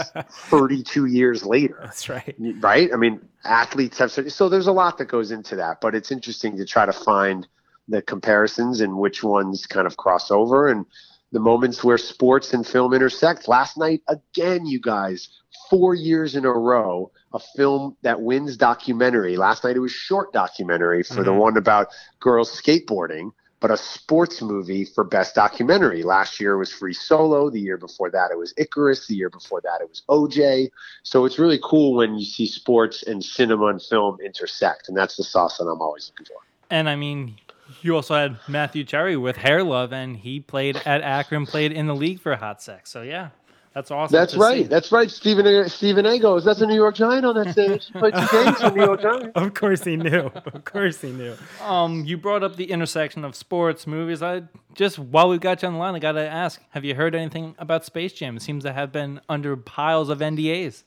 32 years later That's right. right? I mean, athletes have so there's a lot that goes into that, but it's interesting to try to find the comparisons and which ones kind of cross over and the moments where sports and film intersect. Last night, again, you guys, four years in a row, a film that wins documentary. Last night it was short documentary for the Mhm. one about girls skateboarding. But a sports movie for best documentary. Last year was Free Solo. The year before that it was Icarus. The year before that it was OJ. So it's really cool when you see sports and cinema and film intersect, and that's the sauce that I'm always looking for. And I mean, you also had Matthew Cherry with Hair Love, and he played at Akron, played in the league for Hot Sex. So yeah, that's awesome. That's right. see. That's right. Stephen A- Stephen A. goes. That's a New York Giant on that *laughs* stage. He played two games for New York Giant. *laughs* Of course he knew. Of course he knew. Um, you brought up the intersection of sports, movies. I just while we've got you on the line, I gotta ask: Have you heard anything about Space Jam? It seems to have been under piles of NDAs.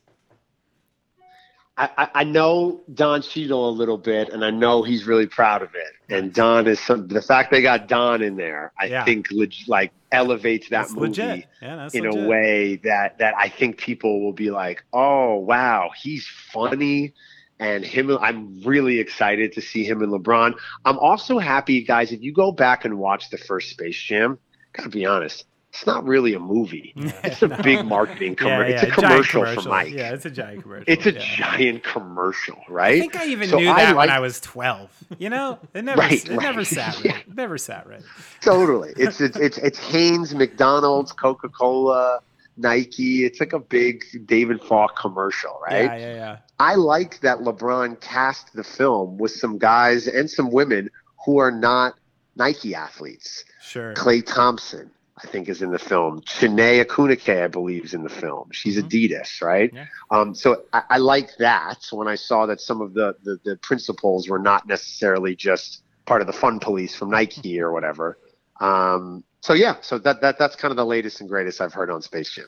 I, I- I know Don Cheadle a little bit, and I know he's really proud of it. And Don is some, the fact they got Don in there. I Yeah. think leg, like elevates that That's movie. legit. Yeah, that's in legit. a way that that I think people will be like, "Oh, wow, he's funny." And him, I'm really excited to see him and LeBron. I'm also happy, guys. If you go back and watch the first Space Jam, gotta be honest, it's not really a movie. *laughs* It's a big *laughs* marketing commercial. yeah, it's a giant commercial, commercial. for Mike. Yeah, it's a giant commercial. It's a yeah. giant commercial, right? I think I even So knew I that when I was 12. You know, it never, Right, it never sat *laughs* right. Yeah. It never sat right. Totally. It's it's it's it's Hanes, McDonald's, Coca Cola, Nike. It's like a big David Falk commercial, right? Yeah, yeah, yeah. I like that LeBron cast the film with some guys and some women who are not Nike athletes. Sure. Klay Thompson, I think, is in the film. Shanae Ogwumike, I believe, is in the film. She's Adidas, right? Yeah. Um, so I, I like that when I saw that some of the, the, the principles were not necessarily just part of the fun police from Nike or whatever. Um, so yeah, so that, that that's kind of the latest and greatest I've heard on Space Jam.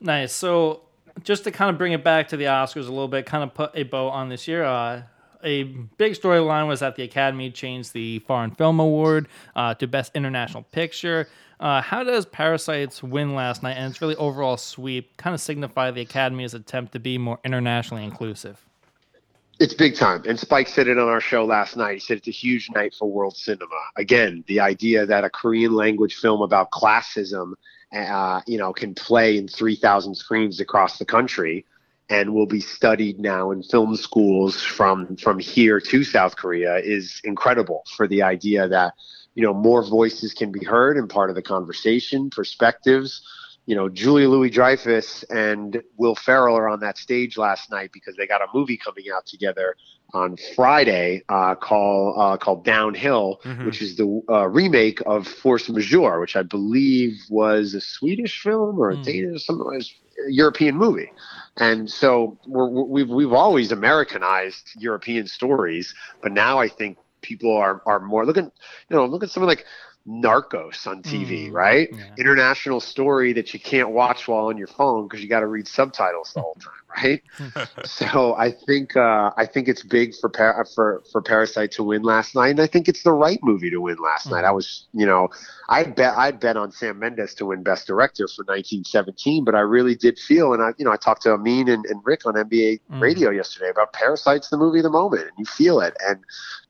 Nice. So, just to kind of bring it back to the Oscars a little bit, kind of put a bow on this year. Uh, a big storyline was that the Academy changed the Foreign Film Award uh, to Best International Picture. Uh, how does Parasites win last night and its really overall sweep kind of signify the Academy's attempt to be more internationally inclusive? It's big time. And Spike said it on our show last night. He said it's a huge night for world cinema. Again, the idea that a Korean language film about classism, uh, you know, can play in 3,000 screens across the country and will be studied now in film schools from from here to South Korea is incredible for the idea that you know more voices can be heard and part of the conversation, perspectives you know, Julia Louis Dreyfus and Will Ferrell are on that stage last night because they got a movie coming out together on Friday uh, called uh, called Downhill, Mhm. which is the uh, remake of Force Majeure, which I believe was a Swedish film or a Hmm. Danish, something was a European movie. And so we're, we've we've always Americanized European stories, but now I think people are are more looking. You know, look at something like Narcos on TV, Mm, right? yeah. International story that you can't watch while on your phone because you got to read subtitles the whole time, right? *laughs* so I think uh, I think it's big for Par- for for Parasite to win last night, and I think it's the right movie to win last night. I was, you know, I bet I'd bet on Sam Mendes to win Best Director for 1917, but I really did feel, and I, you know, I talked to Amin and, and Rick on NBA Mhm. radio yesterday about Parasite's the movie of the moment, and you feel it, and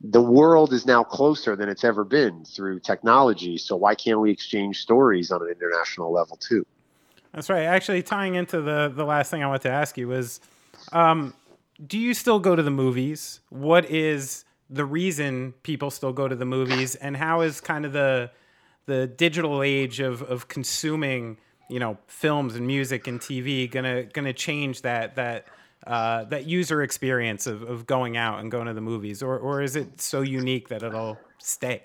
the world is now closer than it's ever been through technology. So why can't we exchange stories on an international level too? That's right. Actually, tying into the the last thing I wanted to ask you was, um, do you still go to the movies? What is the reason people still go to the movies, and how is kind of the the digital age of of consuming, you know, films and music and TV gonna gonna change that that uh, that user experience of, of going out and going to the movies, or or is it so unique that it'll stay?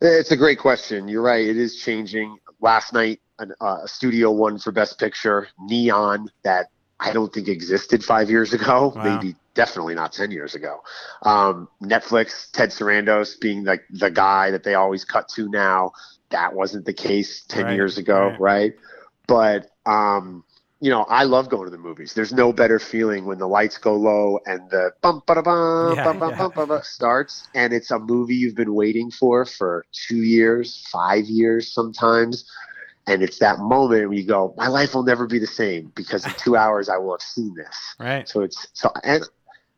It's a great question. You're right. It is changing. Last night, an, uh, a studio one for Best Picture, Neon, that I don't think existed five years ago, Wow. maybe definitely not 10 years ago. Um, Netflix, Ted Sarandos being like the guy that they always cut to now. That wasn't the case 10 Right, years ago, right. right? But, um, you know, I love going to the movies. There's no better feeling when the lights go low and the bum ba da bum Yeah, bum bum yeah. bum bum bum starts, and it's a movie you've been waiting for for two years, five years, sometimes. And it's that moment where you go, my life will never be the same because in *laughs* two hours I will have seen this. Right. So it's so, and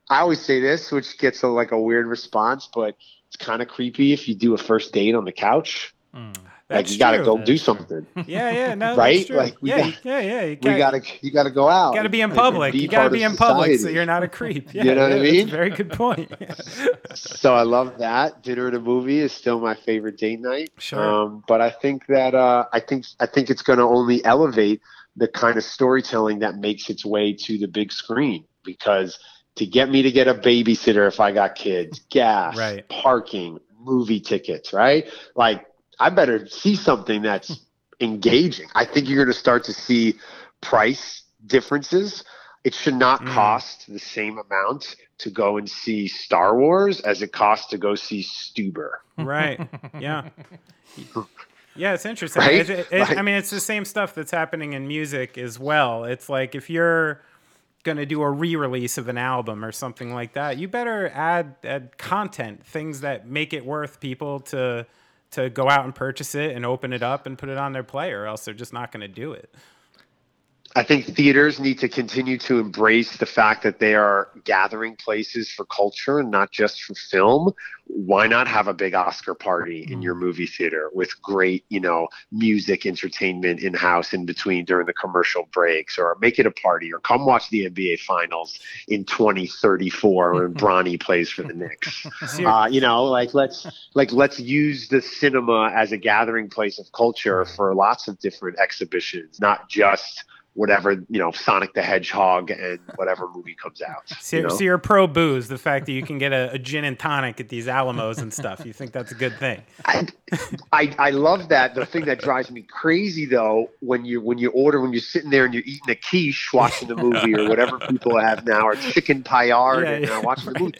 I always say this, which gets a, like a weird response, but it's kind of creepy if you do a first date on the couch. like That's you got to go do something. *laughs* Yeah, yeah, no, Right? Like, we yeah, got- yeah, yeah. You gotta, you gotta go out. gotta be in public. be you gotta be of in public so you're not a creep. Yeah, You know what I mean? very good point. *laughs* *laughs* so I love that. Dinner and a movie is still my favorite date night. Sure. Um, but I think that uh, I think I think it's going to only elevate the kind of storytelling that makes its way to the big screen because to get me to get a babysitter if I got kids, gas, Right. parking, movie tickets, right? Like I better see something that's engaging. I think you're going to start to see price differences. It should not Mm. cost the same amount to go and see Star Wars as it costs to go see Stuber. right. Yeah. *laughs* Yeah, it's interesting. Right? It- it- it- I mean, it's the same stuff that's happening in music as well. It's like if you're going to do a re-release of an album or something like that, you better add, add content, things that make it worth people to to go out and purchase it and open it up and put it on their player, or else they're just not going to do it. I think theaters need to continue to embrace the fact that they are gathering places for culture and not just for film. Why not have a big Oscar party in your movie theater with great, you know, music, entertainment in house in between during the commercial breaks, or make it a party, or come watch the NBA Finals in 2034 when *laughs* Bronny plays for the Knicks. *laughs* Uh, you know, like let's like let's use the cinema as a gathering place of culture for lots of different exhibitions, not just whatever you know Sonic the Hedgehog and *laughs* whatever movie comes out. So, you know? so you're pro booze, the fact that you can get a, a gin and tonic at these Alamos and stuff. You think that's a good thing? I, I I love that. The thing that drives me crazy though, when you when you order when you're sitting there and you're eating a quiche watching the movie or whatever *laughs* people have now, or chicken paillard Yeah, and yeah, watching the movie,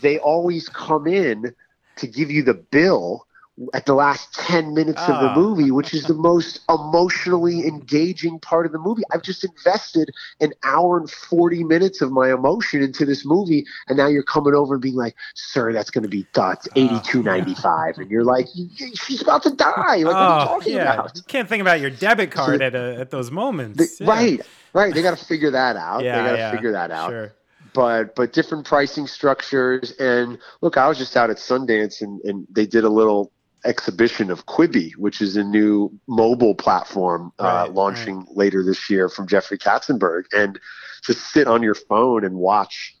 they always come in to give you the bill at the last 10 minutes of the Ah. movie which is the most emotionally engaging part of the movie i've just invested an hour and 40 minutes of my emotion into this movie and now you're coming over and being like sir that's going to be that's Ah, 82.95 and you're like she's about to die like what are you oh, talking yeah. about You can't think about your debit card at, a, at those moments. They- Yeah. right right they got to figure that out Yeah, they got to yeah. figure that out Sure. but but different pricing structures and look i was just out at sundance and, and they did a little exhibition of quibi which is a new mobile platform uh, Right, launching later this year from jeffrey katzenberg. And to sit on your phone and watch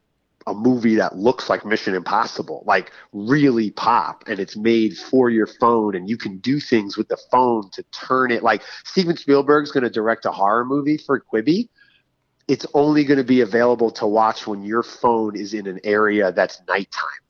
a movie that looks like mission impossible like really pop and it's made for your phone and you can do things with the phone to turn it like steven spielberg's going to direct a horror movie for quibi. It's only going to be available to watch when your phone is in an area that's nighttime.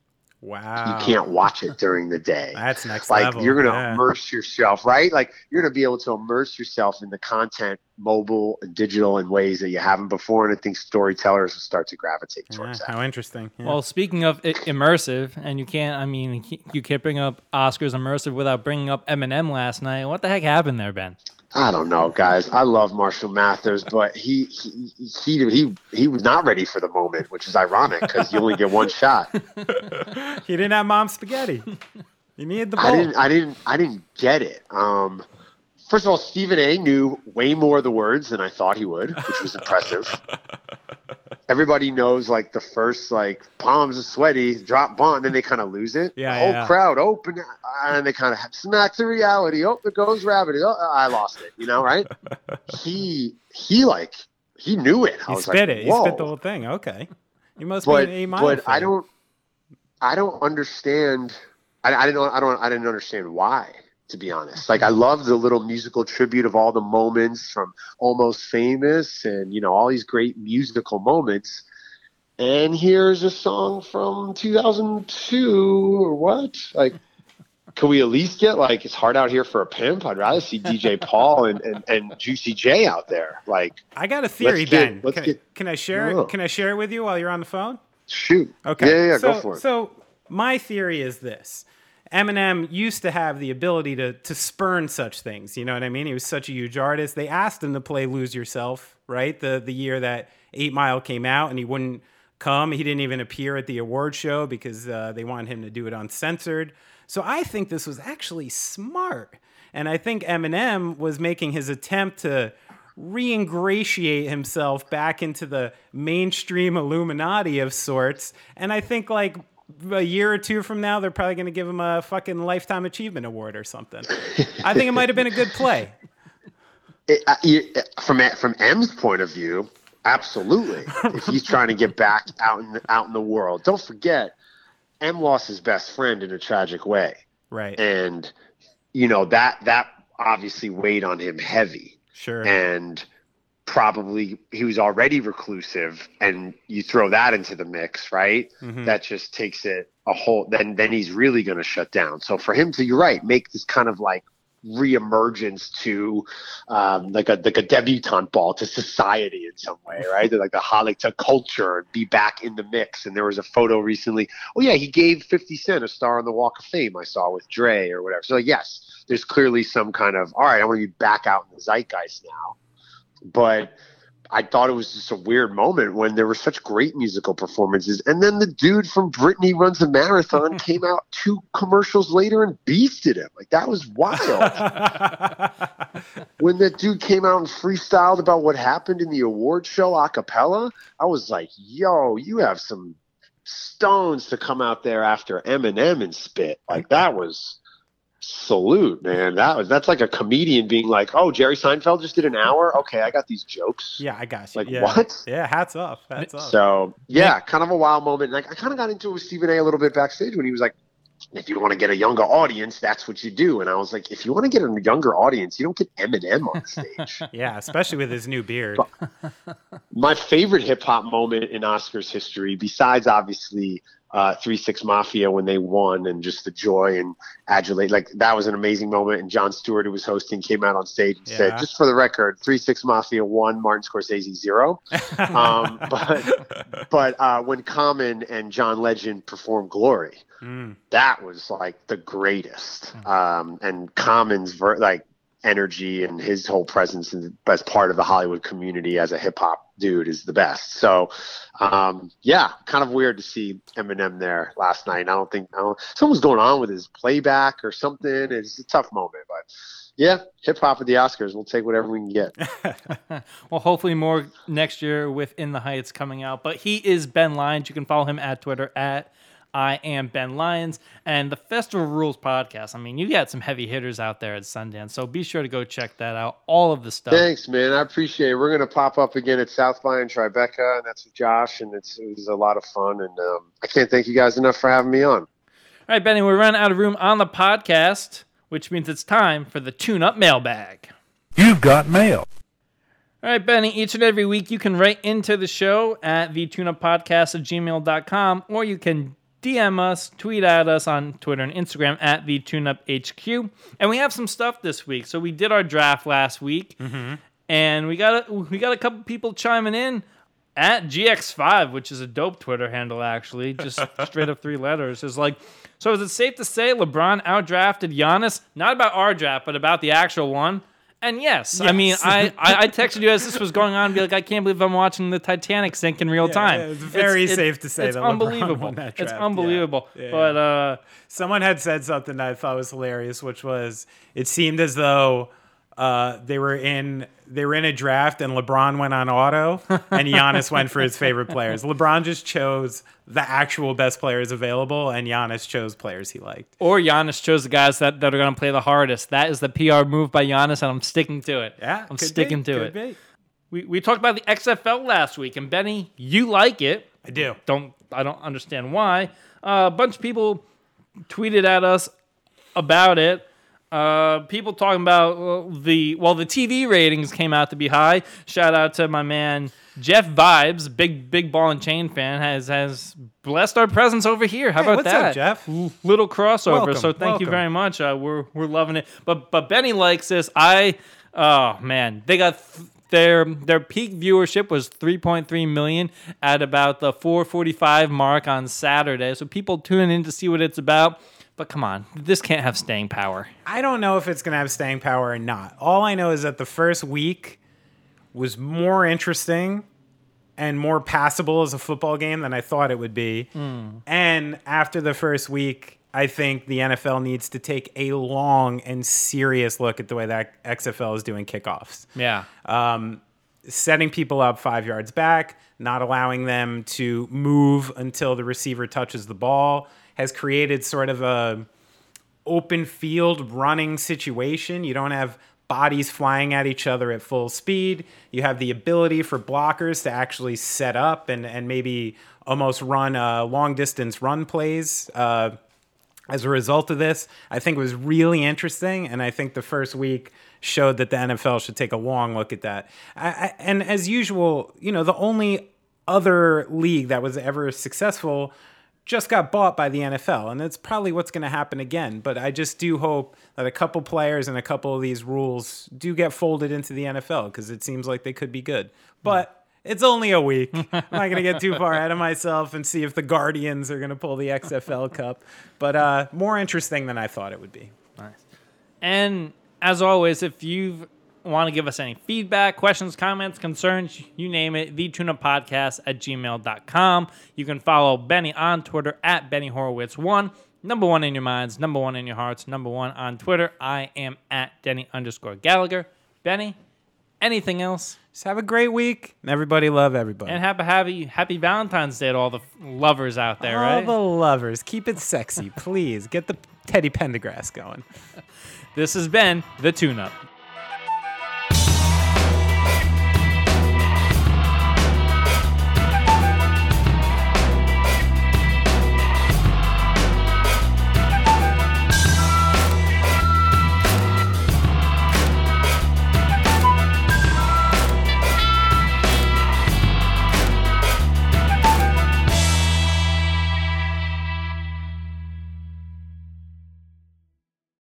Wow. You can't watch it during the day. *laughs* That's next like level. you're going to yeah. immerse yourself, right? Like you're going to be able to immerse yourself in the content, mobile and digital, in ways that you haven't before. And I think storytellers will start to gravitate Yeah, towards that. how interesting. Yeah. Well, speaking of immersive, and you can't, I mean, you can't bring up Oscars immersive without bringing up Eminem last night. What the heck happened there, Ben? I don't know, guys. I love Marshall Mathers, but he he he he, he was not ready for the moment, which is ironic because you only get one *laughs* shot. he didn't have mom spaghetti. You needed the bowl. I didn't I didn't I didn't get it. Um first of all, Stephen A knew way more of the words than I thought he would, which was impressive. *laughs* Everybody knows like the first like palms are sweaty, drop bond, then they kind of lose it. Yeah, the whole yeah. crowd open and they kind of smack to reality. Oh, there goes rabbit. Oh, I lost it. You know, right? *laughs* he he like he knew it. I He spit like, it. He spit the whole thing. Okay. You must but be an A minor. but I don't I don't understand. I, I didn't I don't I didn't understand why. To be honest, like I love the little musical tribute of all the moments from Almost Famous and you know all these great musical moments. And here's a song from 2002 or what? Like, *laughs* can we at least get like it's hard out here for a pimp? I'd rather see DJ *laughs* Paul and, and, and Juicy J out there. Like, I got a theory, Ben. let's can, get- can I share Oh. it? Can I share it with you while you're on the phone? Shoot. Okay. Yeah, yeah, yeah, so, go for it. So my theory is this. Eminem used to have the ability to to spurn such things. You know what I mean? He was such a huge artist. They asked him to play "Lose Yourself," right? The the year that Eight Mile came out, and he wouldn't come. He didn't even appear at the award show because uh, they wanted him to do it uncensored. So I think this was actually smart, and I think Eminem was making his attempt to reingratiate himself back into the mainstream Illuminati of sorts. And I think like a year or two from now, they're probably going to give him a fucking lifetime achievement award or something. I think it might have been a good play. It, uh, from from M's point of view, absolutely. *laughs* if he's trying to get back out in the, out in the world, don't forget, M lost his best friend in a tragic way, Right. and you know that that obviously weighed on him heavy. Sure. and probably he was already reclusive and you throw that into the mix right Mm-hmm. that just takes it a whole then then he's really going to shut down so for him to you're right make this kind of like reemergence to um, like a like a debutante ball to society in some way, *laughs* right? They're like the holic to culture and be back in the mix. And there was a photo recently. Oh yeah, he gave Fifty Cent a star on the Walk of Fame. I saw with Dre or whatever. So yes, there's clearly some kind of all right. I want to be back out in the zeitgeist now, but. I thought it was just a weird moment when there were such great musical performances. And then the dude from Britney Runs a Marathon *laughs* came out two commercials later and beasted him. Like, that was wild. *laughs* when that dude came out and freestyled about what happened in the award show a cappella, I was like, yo, you have some stones to come out there after Eminem and spit. Like, that was salute, man. That was that's like a comedian being like, "Oh, Jerry Seinfeld just did an hour. Okay, I got these jokes." yeah, I got you. Like, yeah. what? Yeah, hats off. Hats off. So yeah, kind of a wild moment. Like I kind of got into it with Stephen A. a little bit backstage when he was like, "If you want to get a younger audience, that's what you do." And I was like, "If you want to get a younger audience, you don't get Eminem on stage." *laughs* yeah, especially with his new beard. My favorite hip hop moment in Oscars history, besides obviously uh, Three Six Mafia when they won and just the joy and adulate, like that was an amazing moment. And Jon Stewart, who was hosting, came out on stage and Yeah. said, "Just for the record, Three Six Mafia won, Martin Scorsese zero. *laughs* um, but but uh, when Common and John Legend performed Glory, Mm. that was like the greatest. Um, and Common's ver- like energy and his whole presence as part of the Hollywood community as a hip hop dude is the best. So, um, yeah, kind of weird to see Eminem there last night. I don't think I don't, something's going on with his playback or something. It's a tough moment, but yeah, hip hop at the Oscars. We'll take whatever we can get. *laughs* Well, hopefully more next year with In the Heights coming out. But he is Ben Lyons. You can follow him at Twitter at I am Ben Lyons and the Festival Rules podcast. I mean, you got some heavy hitters out there at Sundance, so be sure to go check that out. All of the stuff. Thanks, man. I appreciate it. We're gonna pop up again at South by and Tribeca, and that's with Josh, and it's it was a lot of fun. And um, I can't thank you guys enough for having me on. All right, Benny, we're running out of room on the podcast, which means it's time for the tune up mailbag. You've got mail. All right, Benny, each and every week you can write into the show at the tuneuppodcast at gmail.com or you can DM us, tweet at us on Twitter and Instagram at the TuneUp HQ. And we have some stuff this week. So we did our draft last week mm-hmm. and we got a, we got a couple people chiming in at GX5, which is a dope Twitter handle actually, just *laughs* straight up three letters. Is like, so is it safe to say LeBron outdrafted Giannis? Not about our draft, but about the actual one. And yes, I mean, *laughs* I, I texted you as this was going on, and be like, I can't believe I'm watching the Titanic sink in real time. yeah, it's very safe to say it's that unbelievable. that it's yeah. unbelievable. Yeah, but uh, Someone had said something that I thought was hilarious, which was it seemed as though uh, they were in they were in a draft and LeBron went on auto *laughs* and Giannis went for his favorite players. LeBron just chose the actual best players available and Giannis chose players he liked. or Giannis chose the guys that, that are going to play the hardest. That is the PR move by Giannis, and I'm sticking to it. Yeah, I'm sticking be, to it. be. We we talked about the XFL last week, and Benny, you like it. I do. don't I don't understand why. Uh, a bunch of people tweeted at us about it. Uh, people talking about uh, the well, the TV ratings came out to be high. Shout out to my man Jeff Vibes, big big ball and chain fan, has has blessed our presence over here. How Hey, about what's that, up, Jeff? Little crossover. Welcome, so thank you very much. Uh, we're we're loving it. But but Benny likes this. I oh man, they got th- their their peak viewership was 3.3 million at about the 4:45 mark on Saturday. So people tune in to see what it's about. But come on, this can't have staying power. I don't know if it's going to have staying power or not. All I know is that the first week was more interesting and more passable as a football game than I thought it would be. Hmm. And after the first week, I think the NFL needs to take a long and serious look at the way that XFL is doing kickoffs. Yeah. Um, setting people up five yards back, not allowing them to move until the receiver touches the ball, has created sort of a open field running situation. You don't have bodies flying at each other at full speed. You have the ability for blockers to actually set up and, and maybe almost run uh, long distance run plays. Uh, as a result of this, I think it was really interesting, and I think the first week showed that the NFL should take a long look at that. I, I, and as usual, you know, the only other league that was ever successful just got bought by the NFL, and that's probably what's going to happen again. But I just do hope that a couple players and a couple of these rules do get folded into the NFL because it seems like they could be good. But it's only a week. I'm not going to get too far ahead of myself and see if the Guardians are going to pull the XFL Cup. But uh, more interesting than I thought it would be. Nice. And as always, if you want to give us any feedback, questions, comments, concerns, you name it, the tuna podcast at gmail.com. You can follow Benny on Twitter at Benny Horowitz1. Number one in your minds, number one in your hearts, number one on Twitter. I am at Denny underscore Gallagher. Benny, anything else? Just have a great week, and everybody love everybody. And happy, happy, happy Valentine's Day to all the lovers out there, All right? All the lovers, keep it sexy, *laughs* please. Get the Teddy Pendergrass going. *laughs* This has been The Tune Up.